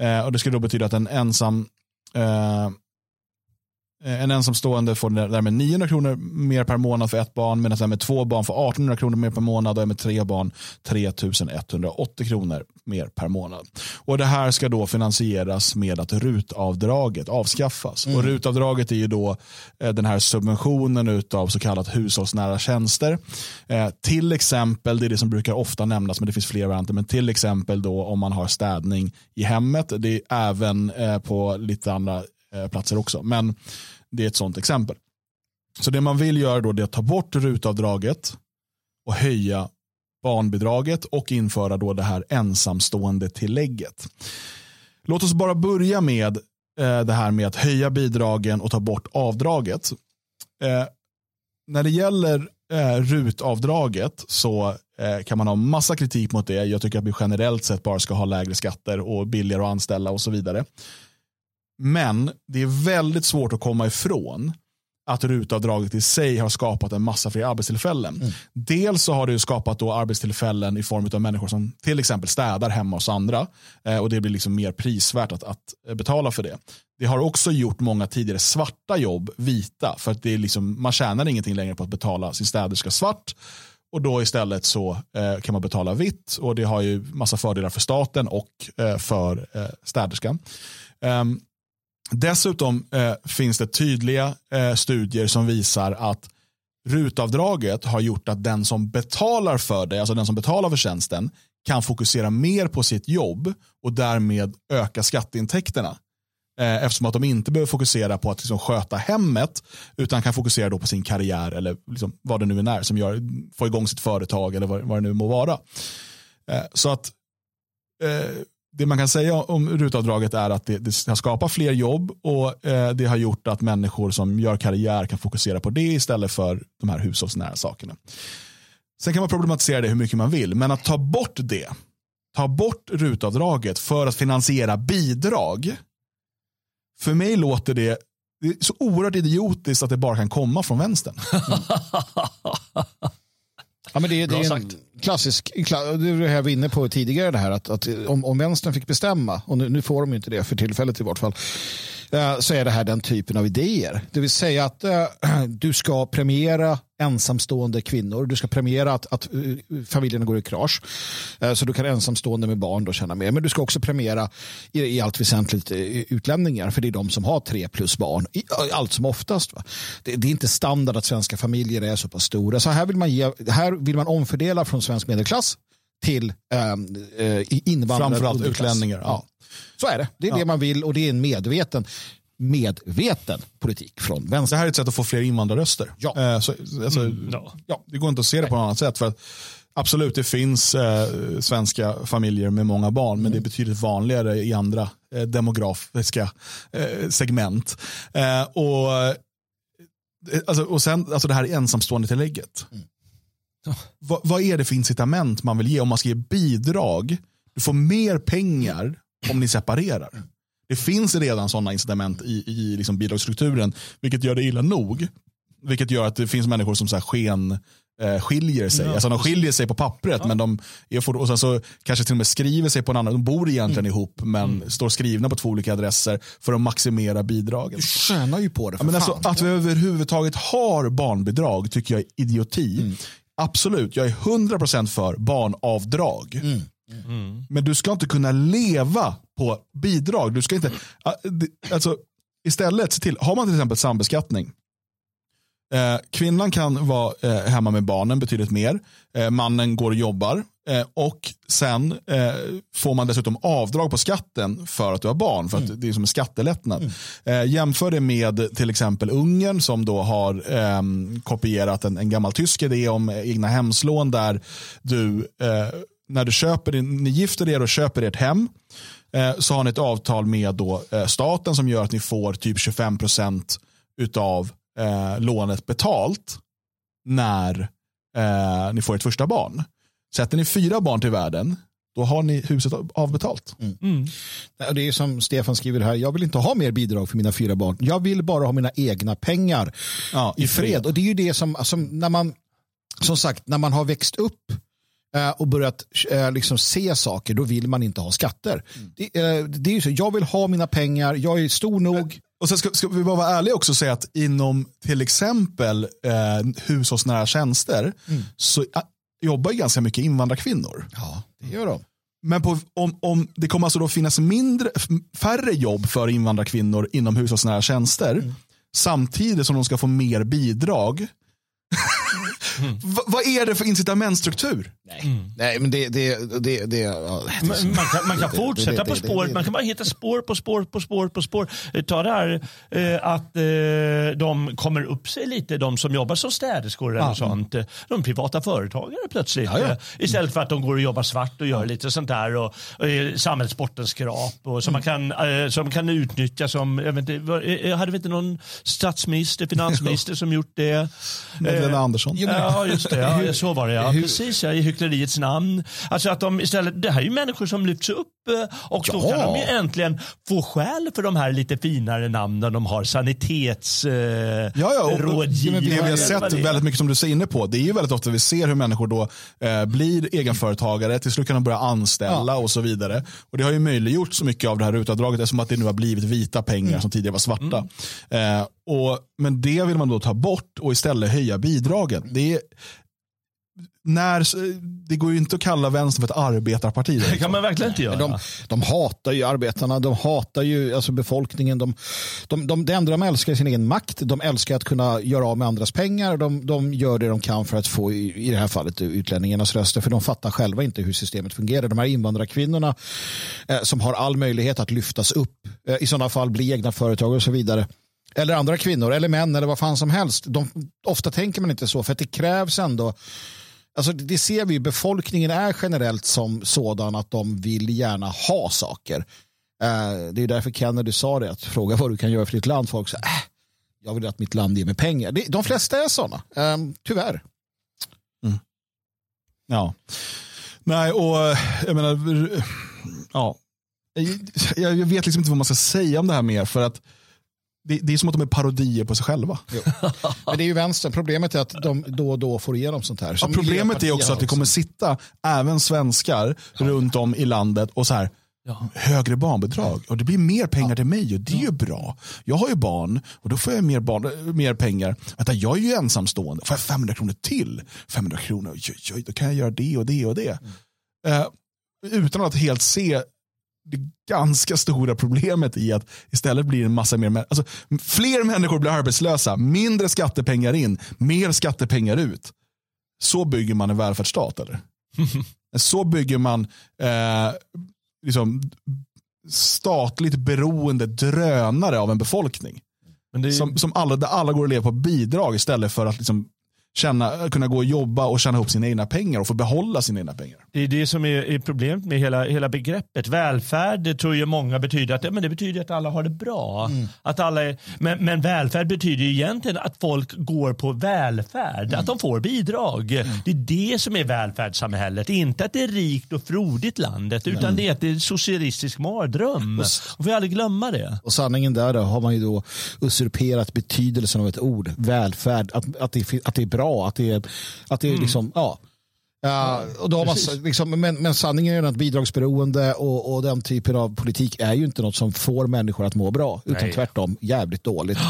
Eh, och Det skulle då betyda att en ensam eh, en ensamstående får därmed 900 kronor mer per månad för ett barn medan den med två barn får 1800 kronor mer per månad och en med tre barn 3180 kronor mer per månad. Och Det här ska då finansieras med att rutavdraget avskaffas. Och Rutavdraget är ju då eh, den här subventionen av så kallat hushållsnära tjänster. Eh, till exempel, det är det som brukar ofta nämnas men det finns fler varianter, men till exempel då om man har städning i hemmet. Det är även eh, på lite andra eh, Eh, platser också. Men det är ett sånt exempel. Så det man vill göra då är att ta bort rutavdraget och höja barnbidraget och införa då det här ensamstående tillägget. Låt oss bara börja med eh, det här med att höja bidragen och ta bort avdraget. Eh, när det gäller rutavdraget så kan man ha massa kritik mot det. Jag tycker att vi generellt sett bara ska ha lägre skatter och billigare att anställa och så vidare. Men det är väldigt svårt att komma ifrån att rutavdraget i sig har skapat en massa fler arbetstillfällen. Dels så har det skapat då arbetstillfällen i form av människor som till exempel städar hemma hos andra eh, och det blir liksom mer prisvärt att, att betala för det. Det har också gjort många tidigare svarta jobb vita för att det är liksom, man tjänar ingenting längre på att betala sin städerska svart och då istället så eh, kan man betala vitt och det har ju massa fördelar för staten och eh, för eh, städerskan. Ehm, Dessutom eh, finns det tydliga eh, studier som visar att rutavdraget har gjort att den som betalar för det, alltså den som betalar för tjänsten, kan fokusera mer på sitt jobb och därmed öka skatteintäkterna. Eh, eftersom att de inte behöver fokusera på att liksom sköta hemmet utan kan fokusera då på sin karriär eller liksom vad det nu än är som gör, får igång sitt företag eller vad, vad det nu må vara. Eh, så att eh, det man kan säga om rutavdraget är att det, det har skapat fler jobb och eh, det har gjort att människor som gör karriär kan fokusera på det istället för de här hushållsnära sakerna. Sen kan man problematisera det hur mycket man vill, men att ta bort det, ta bort rutavdraget för att finansiera bidrag, för mig låter det, det är så oerhört idiotiskt att det bara kan komma från vänstern. Ja, men det, är- det är en sagt klassisk, kla- det är det jag vi var inne på tidigare, det här att, att om, om vänstern fick bestämma, och nu, nu får de ju inte det för tillfället i vart fall, eh, så är det här den typen av idéer. Det vill säga att eh, du ska premiera ensamstående kvinnor, du ska premiera att, att eh, familjerna går i krasch, eh, så du kan ensamstående med barn då tjäna mer, men du ska också premiera i, i allt väsentligt eh, utlänningar, för det är de som har tre plus barn, i, allt som oftast. Va? Det, det är inte standard att svenska familjer är så pass stora, så här vill man, ge, här vill man omfördela från svensk medelklass till ehm, eh, invandrare. Framförallt utlänningar. Ja. Så är det. Det är Ja. det man vill och det är en medveten, medveten politik från vänster. det här är ett sätt att få fler invandrarröster. Ja. Eh, så, alltså, ja. ja, det går inte att se det på något annat sätt. För att Absolut, det finns eh, svenska familjer med många barn, men det är betydligt vanligare i andra eh, demografiska eh, segment. Eh, och, eh, alltså, och sen alltså det här ensamstående tillägget. Va, vad är det för incitament man vill ge om man ska ge bidrag? Du får mer pengar om ni separerar. Det finns redan sådana incitament i, i liksom bidragsstrukturen, vilket gör det illa nog. Vilket gör att det finns människor som så här sken eh, skiljer sig. alltså de skiljer sig på pappret men de är for, och sen så kanske till och med skriver sig på en annan. De bor egentligen ihop men står skrivna på två olika adresser för att maximera bidragen. Tjänar ju på det. Ja, För men fan. alltså, att vi överhuvudtaget har barnbidrag tycker jag är idioti. Absolut, jag är 100% för barnavdrag. Men du ska inte kunna leva på bidrag. Du ska inte, ah, alltså, istället se till, har man till exempel sambeskattning. Eh, kvinnan kan vara eh, hemma med barnen betydligt mer. Eh, mannen går och jobbar. Eh, och sen eh, får man dessutom avdrag på skatten för att du har barn. För att det är som en skattelättnad. Eh, jämför det med till exempel Ungern som då har ehm, kopierat en, en gammal tysk idé om egna hemslån där du när du köper ni gifter er och köper ert hem eh, så har ni ett avtal med då, eh, staten som gör att ni får typ 25% utav eh, lånet betalt när eh, ni får ert första barn. Sätter ni fyra barn till världen, då har ni huset avbetalt. Och Det är som Stefan skriver här, jag vill inte ha mer bidrag för mina fyra barn. Jag vill bara ha mina egna pengar Ja, i fred. Och det är ju det som, alltså, när man, som sagt, när man har växt upp eh, och börjat eh, liksom se saker, då vill man inte ha skatter. Det, eh, det är ju så, jag vill ha mina pengar, jag är stor nog. Och sen ska, ska vi bara vara ärliga också och säga att inom till exempel eh, hushållsnära tjänster så eh, jobbar ju ganska mycket invandrarkvinnor. Ja, det gör de. Men på, om, om det kommer alltså då finnas mindre, färre jobb för invandrarkvinnor inom hushållsnära tjänster samtidigt som de ska få mer bidrag. Va, vad är det för incitamentstruktur? Nej, men det... det, det, det, ja, Man, man kan, man kan fortsätta på spåret. Man kan bara hitta spår på spår på spår på spår. Eh, Ta det här eh, att eh, de kommer upp sig lite, de som jobbar som städerskor eller sånt. Eh, De privata företagare plötsligt. Ja, ja. Eh, Istället för att de går och jobbar svart och gör lite sånt där. Och, och samhällssportens skrap. Och, som, man kan, eh, som kan utnyttja som, jag vet inte, hade vi inte någon statsminister, finansminister som gjort det? Magdalena Andersson. Ja, just det. Ja, så var det. Ja. Precis, ja, i hyckleriets namn. Alltså att de istället, det här är ju människor som lyfts upp eh, och då Ja. kan de ju äntligen få skäl för de här lite finare namnen de har. Sanitets eh, Ja, ja, rådgivare. det vi har sett väldigt mycket som du är inne på, det är ju väldigt ofta vi ser hur människor då eh, blir egenföretagare, till slut kan de börja anställa och så vidare. Och det har ju möjliggjort så mycket av det här rutavdraget eftersom att det nu har blivit vita pengar som tidigare var svarta. Eh, och, men det vill man då ta bort och istället höja bidragen. Det är, när, det går ju inte att kalla vänstern för ett arbetarparti. Det kan man verkligen inte göra. De, de hatar ju arbetarna, de hatar ju alltså befolkningen. De, de, de, det enda de älskar är sin egen makt. De älskar att kunna göra av med andras pengar. De, de gör det de kan för att få, i, i det här fallet, utlänningarnas röster. För de fattar själva inte hur systemet fungerar. De här invandrarkvinnorna eh, som har all möjlighet att lyftas upp, eh, i sådana fall bli egna företagare och så vidare. Eller andra kvinnor, eller män, eller vad fan som helst. De, ofta tänker man inte så, för att det krävs ändå Alltså det ser vi, befolkningen är generellt som sådan att de vill gärna ha saker. Eh, det är därför Kennedy sa det, att fråga vad du kan göra för ditt land. Folk säger, äh, jag vill att mitt land ger mig pengar. Det, de flesta är sådana, eh, tyvärr. Ja. Nej, och eh, jag menar, ja. Jag vet liksom inte vad man ska säga om det här mer för att det, det är som att de är parodier på sig själva. Men det är ju vänstern. Problemet är att de då och då får igenom sånt här. Ja, problemet är också att det kommer sitta även svenskar runt om i landet och så här högre barnbidrag och det blir mer pengar till mig och det är ju bra. Jag har ju barn och då får jag mer, barn, mer pengar. Vänta, jag är ju ensamstående. Får jag 500 kronor till? 500 kronor, oj, oj, då kan jag göra det och det och det. Eh, utan att helt se det ganska stora problemet i att istället blir en massa mer, alltså, fler människor blir arbetslösa, mindre skattepengar in, mer skattepengar ut. Så bygger man en välfärdsstat eller? Så bygger man eh, liksom, statligt beroende drönare av en befolkning. Är, Som, som alla, där alla går och lever på bidrag istället för att liksom, känna, kunna gå och jobba och tjäna ihop sina egna pengar och få behålla sina egna pengar. Det är det som är, problemet med hela, hela begreppet. Välfärd det tror ju många betyder att, ja, men det betyder att alla har det bra. Mm. Att alla är, men, men välfärd betyder ju egentligen att folk går på välfärd, att de får bidrag. Det är det som är välfärdssamhället. Inte att det är rikt och frodigt landet, utan det är att det är en socialistisk mardröm. Man får ju aldrig glömma det. Och sanningen där då har man ju då usurperat betydelsen av ett ord, välfärd, att, att, det, att det är bra, att det är, att det är liksom, ja. Ja, och då har man, liksom, men, men sanningen är att bidragsberoende och, och den typen av politik är ju inte något som får människor att må bra, utan Nej. tvärtom jävligt dåligt.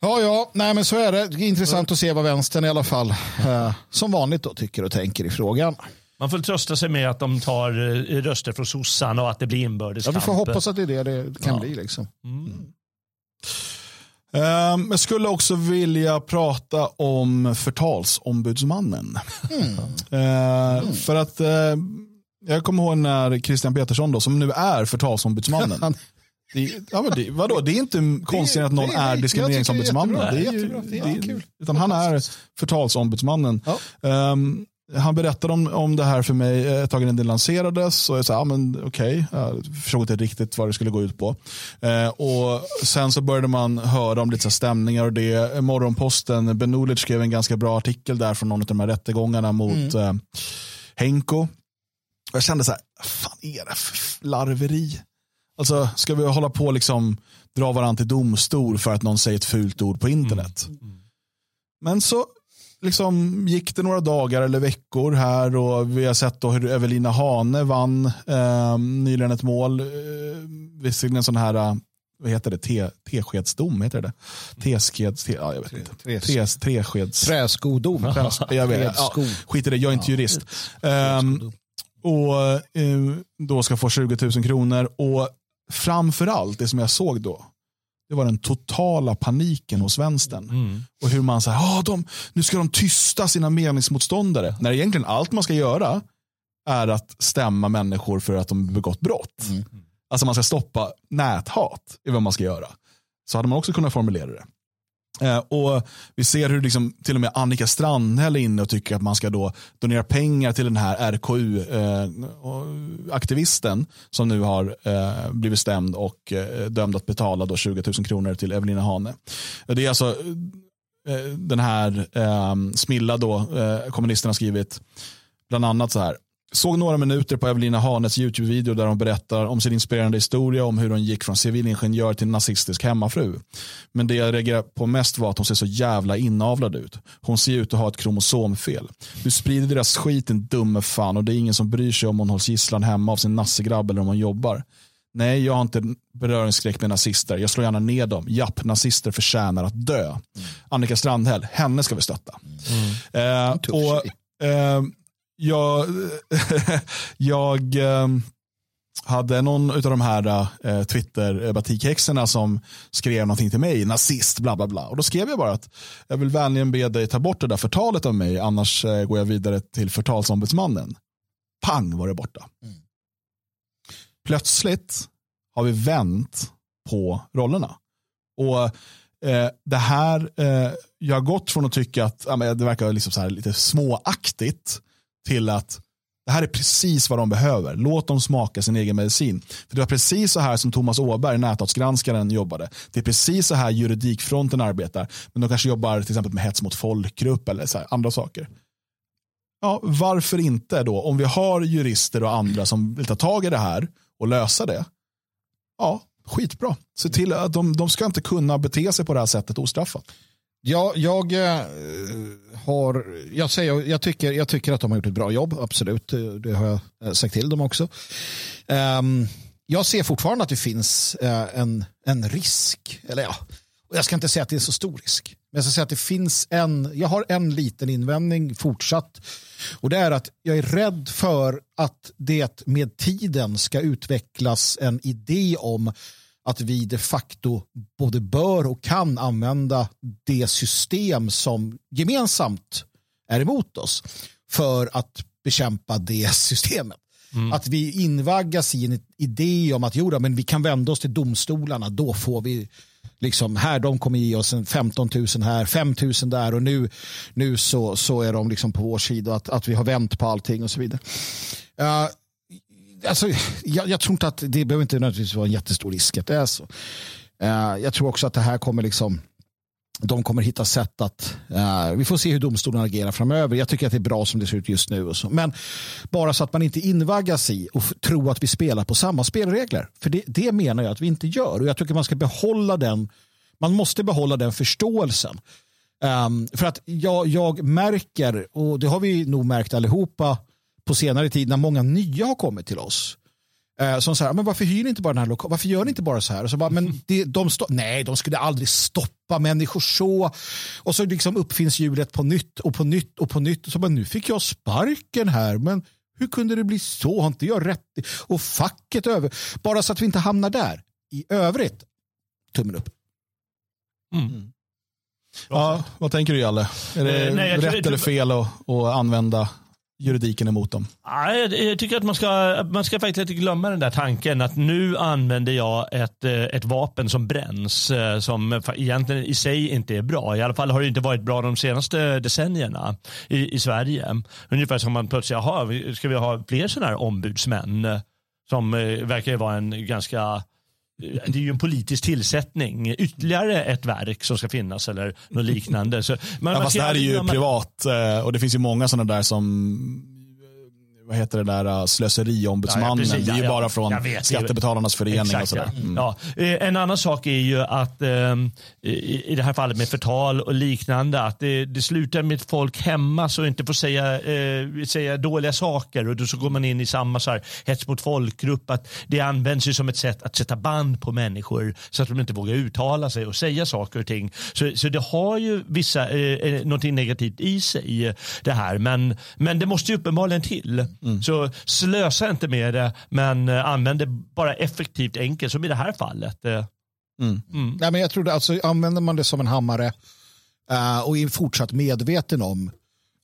Ja, ja, nej men så är det. Det är intressant att se vad vänstern i alla fall, eh, som vanligt då, tycker och tänker i frågan. Man får trösta sig med att de tar eh, röster från sossarna och att det blir Ja, inbördeskamp. vi får hoppas att det är det det kan Ja. bli. Liksom. Ehm, jag skulle också vilja prata om förtalsombudsmannen. Ehm, För att eh, jag kommer ihåg när Christian Petersson, då, som nu är förtalsombudsmannen. Det, ja, men det, vadå? det är inte konstigt att någon det- är diskrimineringsombudsmannen. det är Det är ju-. Det är. Utan han är förtalsombudsmannen. Ja. Ehm, han berättade om, om det här för mig eh, ett tag innan det lanserades. Och jag sa, ja, men okej, jag förstod inte riktigt vad det skulle gå ut på. Eh, och Sen så började man höra om lite så stämningar och det. Morgonposten, Ben Norlic skrev en ganska bra artikel där från någon av de här rättegångarna mot eh, Henko. Jag kände så här, fan är det för larveri? Alltså, ska vi hålla på och liksom dra varandra till domstol för att någon säger ett fult ord på internet? Men så liksom gick det några dagar eller veckor här och vi har sett då hur Evelina Hane vann eh, nyligen ett mål. Eh, visserligen en sån här, eh, vad heter det, Te- teskedsdom, heter det? Teskeds, te, ja, jag vet inte. Tres- Tres, tresked's. Träskodom. Jag vet, ja, skit i det, jag är inte jurist. Ehm, och eh, då ska få 20 000 kronor. Och framförallt, det som jag såg då, det var den totala paniken hos vänstern. Och hur man säger, ah, de, nu ska de tysta sina meningsmotståndare. När egentligen allt man ska göra är att stämma människor för att de begått brott. Alltså man ska stoppa näthat, är vad man ska göra. Så hade man också kunnat formulera det. Eh, och Vi ser hur liksom, till och med Annika Strandhäll är inne och tycker att man ska då donera pengar till den här RKU-aktivisten eh, som nu har eh, blivit stämd och eh, dömd att betala då 20 000 kronor till Evelina Hane. Det är alltså eh, den här eh, Smilla då, eh, kommunisterna har skrivit bland annat så här. Såg några minuter på Evelina Hanes YouTube-video där hon berättar om sin inspirerande historia om hur hon gick från civilingenjör till nazistisk hemmafru. Men det jag reagerar på mest var att hon ser så jävla inavlad ut. Hon ser ut att ha ett kromosomfel. Du sprider deras skit din dumme fan och det är ingen som bryr sig om hon hålls gisslan hemma av sin nassegrabb eller om hon jobbar. Nej, jag har inte beröringsskräck med nazister. Jag slår gärna ner dem. Japp, nazister förtjänar att dö. Annika Strandhäll, henne ska vi stötta. Eh, tuff och, eh, jag jag eh, hade någon av de här eh, Twitter-batikhäxorna som skrev någonting till mig, nazist, bla bla bla. Och då skrev jag bara att jag vill vänligen be dig ta bort det där förtalet av mig, annars eh, går jag vidare till förtalsombudsmannen. Pang var det borta. Plötsligt har vi vänt på rollerna. Och eh, det här, eh, jag har gått från att tycka att ja, men det verkar liksom så här lite småaktigt till att det här är precis vad de behöver. Låt dem smaka sin egen medicin. För Det var precis så här som Thomas Åberg, näthatsgranskaren, jobbade. Det är precis så här juridikfronten arbetar. Men de kanske jobbar till exempel med hets mot folkgrupp eller så här, andra saker. Ja, varför inte då? Om vi har jurister och andra som vill ta tag i det här och lösa det. Ja, skitbra. Se till att de, de ska inte kunna bete sig på det här sättet ostraffat. Ja, jag eh, har, jag, säger, jag, tycker, jag tycker att de har gjort ett bra jobb, absolut. Eh, det har jag eh, sagt till dem också. Ehm, jag ser fortfarande att det finns eh, en, en risk, eller ja, jag ska inte säga att det är så stor risk. Men jag ska säga att det finns en, jag har en liten invändning fortsatt. Och det är att jag är rädd för att det med tiden ska utvecklas en idé om att vi de facto både bör och kan använda det system som gemensamt är emot oss för att bekämpa det systemet. Att vi invaggas i en idé om att jo, men vi kan vända oss till domstolarna, då får vi liksom här, de kommer ge oss en 15 000 här, 5 000 där och nu, nu så, så är de liksom på vår sida att, att vi har vänt på allting och så vidare. Uh, alltså, jag, jag, tror inte att det behöver inte nödvändigtvis vara en jättestor risk att det är så. Uh, jag tror också att det här kommer liksom de kommer hitta sätt att, uh, vi får se hur domstolen agerar framöver. Jag tycker att det är bra som det ser ut just nu. Och så. Men bara så att man inte invaggas i och tro att vi spelar på samma spelregler. För det, det menar jag att vi inte gör. Och jag tycker man ska behålla den, man måste behålla den förståelsen. Um, för att jag, jag märker, och det har vi nog märkt allihopa på senare tid när många nya har kommit till oss Eh, som så men varför hyr ni inte bara den här lokalen? Varför gör ni inte bara så här? Och så bara, men det, de nej, de skulle aldrig stoppa människor så. Och så liksom uppfinns hjulet på nytt och på nytt och på nytt. Och så bara, nu fick jag sparken här, men hur kunde det bli så? Har inte jag rätt? Och facket över. Bara så att vi inte hamnar där. I övrigt, tummen upp. Mm. Ja, vad tänker du Jalle? Är det eh, nej, rätt eller fel att, att använda juridiken emot dem? Jag tycker att man ska, man ska faktiskt inte glömma den där tanken att nu använder jag ett, eh, ett vapen som bränns eh, som egentligen i sig inte är bra. I alla fall har det inte varit bra de senaste decennierna i, i Sverige. Ungefär som man plötsligt, jaha, ska vi ha fler sådana här ombudsmän? Eh, som verkar vara en ganska det är ju en politisk tillsättning. Ytterligare ett verk som ska finnas eller något liknande. Så, man, ja, fast det här är ju man... privat och det finns ju många sådana där som vad heter det där, uh, slöseriombudsmannen. Ja, ja, det är ju bara från Skattebetalarnas förening Exakt, och sådär. Mm. Ja. Eh, en annan sak är ju att um, i det här fallet med förtal och liknande, att det, det slutar med att folk hemma så inte får säga, uh, säga dåliga saker och då så går man in i samma så här, hets mot folkgrupp. Att det används ju som ett sätt att sätta band på människor så att de inte vågar uttala sig och säga saker och ting. Så, så det har ju vissa, uh, någonting negativt i sig det här. Men, men det måste ju uppenbarligen till. Mm. Så slösa inte med det, men eh, använd det bara effektivt enkelt, som i det här fallet. Eh. Mm. Mm. Nej, men jag tror det, alltså, använder man det som en hammare uh, och är fortsatt medveten om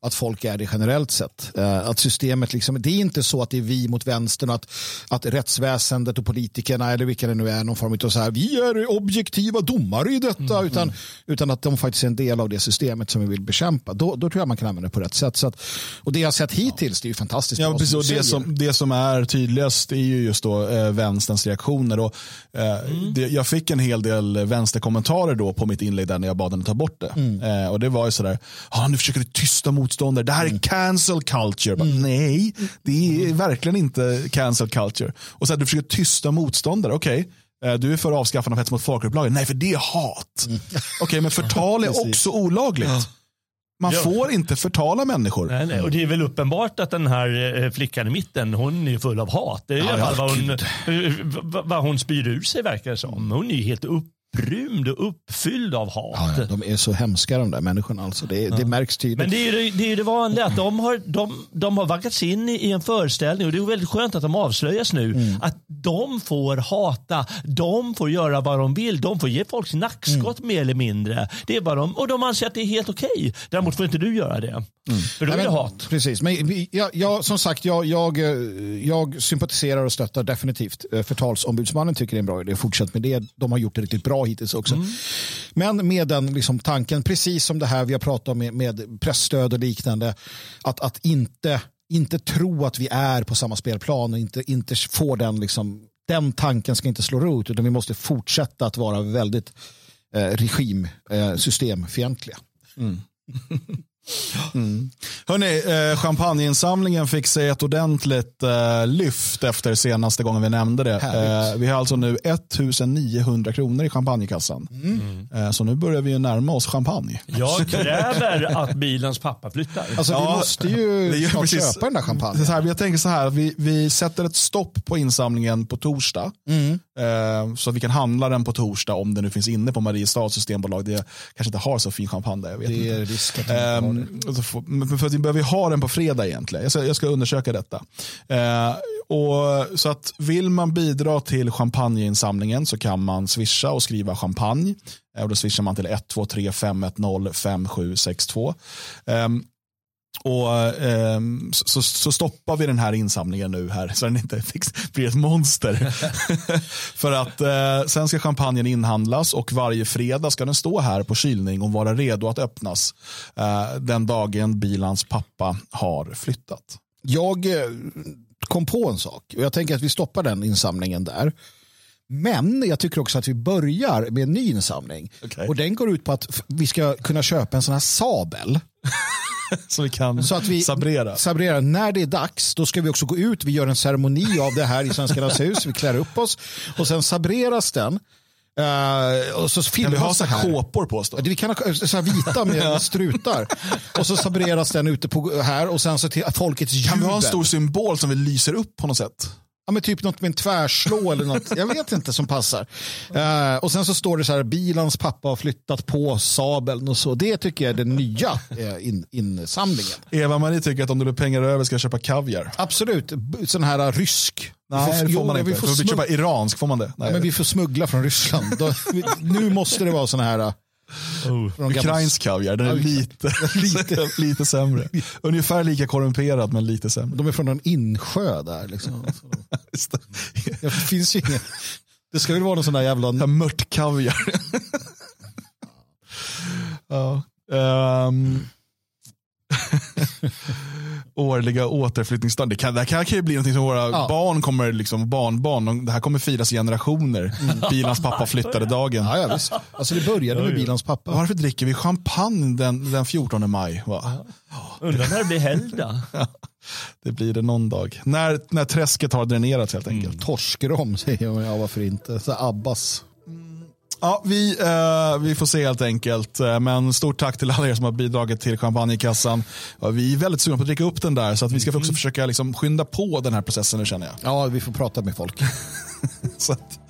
att folk är det generellt sett. Uh, att systemet liksom, det är inte så att det är vi mot vänstern att, att rättsväsendet och politikerna eller vilka det nu är någon form av så här, vi är objektiva domare i detta mm. utan, utan att de faktiskt är en del av det systemet som vi vill bekämpa. Då, då tror jag man kan använda det på rätt sätt. Så att, och det jag har sett hittills det är ju fantastiskt. Ja, precis, och det, som, det som är tydligast är ju just då eh, vänsterns reaktioner. Och, eh, mm. det, jag fick en hel del vänsterkommentarer då på mitt inlägg där när jag bad den ta bort det. Mm. Eh, och det var ju sådär, ah, nu försöker du tysta mot motståndare. Det här är mm. cancel culture. Bara, nej, det är verkligen inte cancel culture. Och så här, du försöker tysta motståndare. Okej, okay. Eh, du är för avskaffande av hets mot folkgrupplagen. Nej, för det är hat. Mm. Okej, okay, men förtal är också olagligt. Man ja. får inte förtala människor. Nej, nej. Och det är väl uppenbart att den här eh, flickan i mitten, hon är full av hat. Det är ja, i alla fall vad hon, eh, vad hon spyr ur sig verkar det som. Hon är helt upp upprymd och uppfylld av hat. Ja, de är så hemska de där människorna. Alltså. Det, ja. det märks tydligt. Men det är ju det, är det vanliga, att de har, de, de har vaggats in i, i, en föreställning och det är väldigt skönt att de avslöjas nu. Mm. Att de får hata, de får göra vad de vill, de får ge folk nackskott mm. mer eller mindre. Det är vad de, och de anser att det är helt okej. Okay. Däremot får inte du göra det. Mm. För då är det hat. Precis, men jag, jag, som sagt, jag, jag, eh, jag sympatiserar och stöttar definitivt eh, förtalsombudsmannen tycker det är en bra idé. Fortsätt med det. De har gjort det riktigt bra hittills också. Mm. Men med den liksom, tanken, precis som det här vi har pratat om med, med pressstöd och liknande, att, att inte, inte tro att vi är på samma spelplan och inte, inte få den, liksom, den tanken ska inte slå rot, utan vi måste fortsätta att vara väldigt eh, regim, eh. Mm. Mm. Hörrni, eh, champagneinsamlingen fick sig ett ordentligt eh, lyft efter senaste gången vi nämnde det. Eh, vi har alltså nu 1900 kronor i champagnekassan. Mm. Eh, så nu börjar vi närma oss champagne. Jag kräver att bilens pappa flyttar. Alltså, ja, vi måste ju snart köpa den där champagnen. Så här, jag tänker så här, vi, vi sätter ett stopp på insamlingen på torsdag. Mm. Eh, så att vi kan handla den på torsdag om den nu finns inne på Mariestads systembolag. Det kanske inte har så fin champagne där. Jag vet det inte är risk alltså, för att vi behöver ha den på fredag egentligen. Jag ska, jag ska undersöka detta. Eh, och, så att vill man bidra till champagneinsamlingen så kan man swisha och skriva champagne. Eh, och då swishar man till 123 510 5762. Eh, och eh, så, så, stoppar vi den här insamlingen nu här så den inte blir ett monster. För att eh, sen ska champagnen inhandlas och varje fredag ska den stå här på kylning och vara redo att öppnas eh, den dagen bilans pappa har flyttat. Jag eh, kom på en sak och jag tänker att vi stoppar den insamlingen där. Men jag tycker också att vi börjar med en ny insamling. Okay. Och den går ut på att vi ska kunna köpa en sån här sabel. så vi kan så att vi sabrera. sabrera. När det är dags, då ska vi också gå ut. Vi gör en ceremoni av det här i Svenskarnas hus. Vi klär upp oss och sen sabreras den. Uh, och så kan vi ha så här. kåpor på oss då? Vi kan ha så vita med strutar. och så sabreras den ute på här och sen så till folkets jubel. Kan vi ha en stor symbol som vi lyser upp på något sätt? Ja, men typ något med en tvärslå eller något. Jag vet inte som passar. Uh, och sen så står det så här, bilans pappa har flyttat på sabeln och så. Det tycker jag är den nya uh, in, insamlingen. Eva-Marie tycker att om det blir pengar över ska jag köpa kaviar. Absolut, sån här rysk. Nej, får, det får man jo, inte. Vi får, får köpa iransk, får man det? Nej. Ja, men vi får smuggla från Ryssland. Då, nu måste det vara såna här Oh. Ukrainsk kaviar, den är lite, lite, lite sämre. Ungefär lika korrumperad men lite sämre. De är från en insjö där. Liksom. det. finns ju ingen... Det ska väl vara någon sån där jävla... Mört kaviar. ja. Um årliga återflyttningsdagen. Det, kan, det här kan ju bli något som våra ja. barn kommer, liksom, barnbarn, det här kommer firas i generationer. Mm. Bilans pappa flyttade dagen. Ja, ja, visst. Alltså det började med bilans pappa. Varför dricker vi champagne den, den 14 maj? Va? Undrar när det blir helgdag. det blir det någon dag. När, när träsket har dränerats helt enkelt. Mm. Torskrom säger man, ja varför inte. Så Abbas. Ja, vi, eh, vi får se helt enkelt. Eh, men stort tack till alla er som har bidragit till champagnekassan. Vi är väldigt sugna på att dricka upp den där så att vi ska också mm. försöka liksom skynda på den här processen nu känner jag. Ja, vi får prata med folk. så att,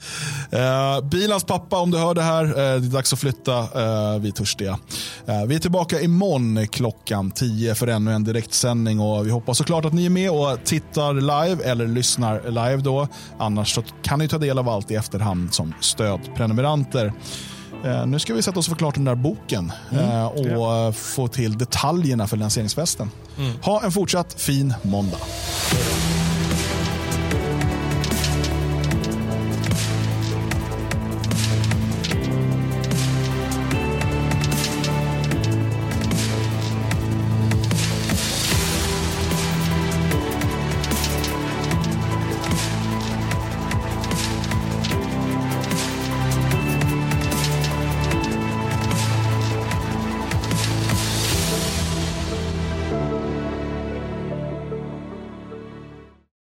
eh, bilans pappa, om du hör det här, eh, det är dags att flytta. Eh, vi är törstiga. Eh, vi är tillbaka imorgon klockan 10 för ännu en direktsändning och vi hoppas såklart att ni är med och tittar live eller lyssnar live då. Annars så kan ni ta del av allt i efterhand som stödprenumeranter. Eh, nu ska vi sätta oss och få klart den där boken mm, eh, och ja. få till detaljerna för lanseringsfesten. Mm. Ha en fortsatt fin måndag.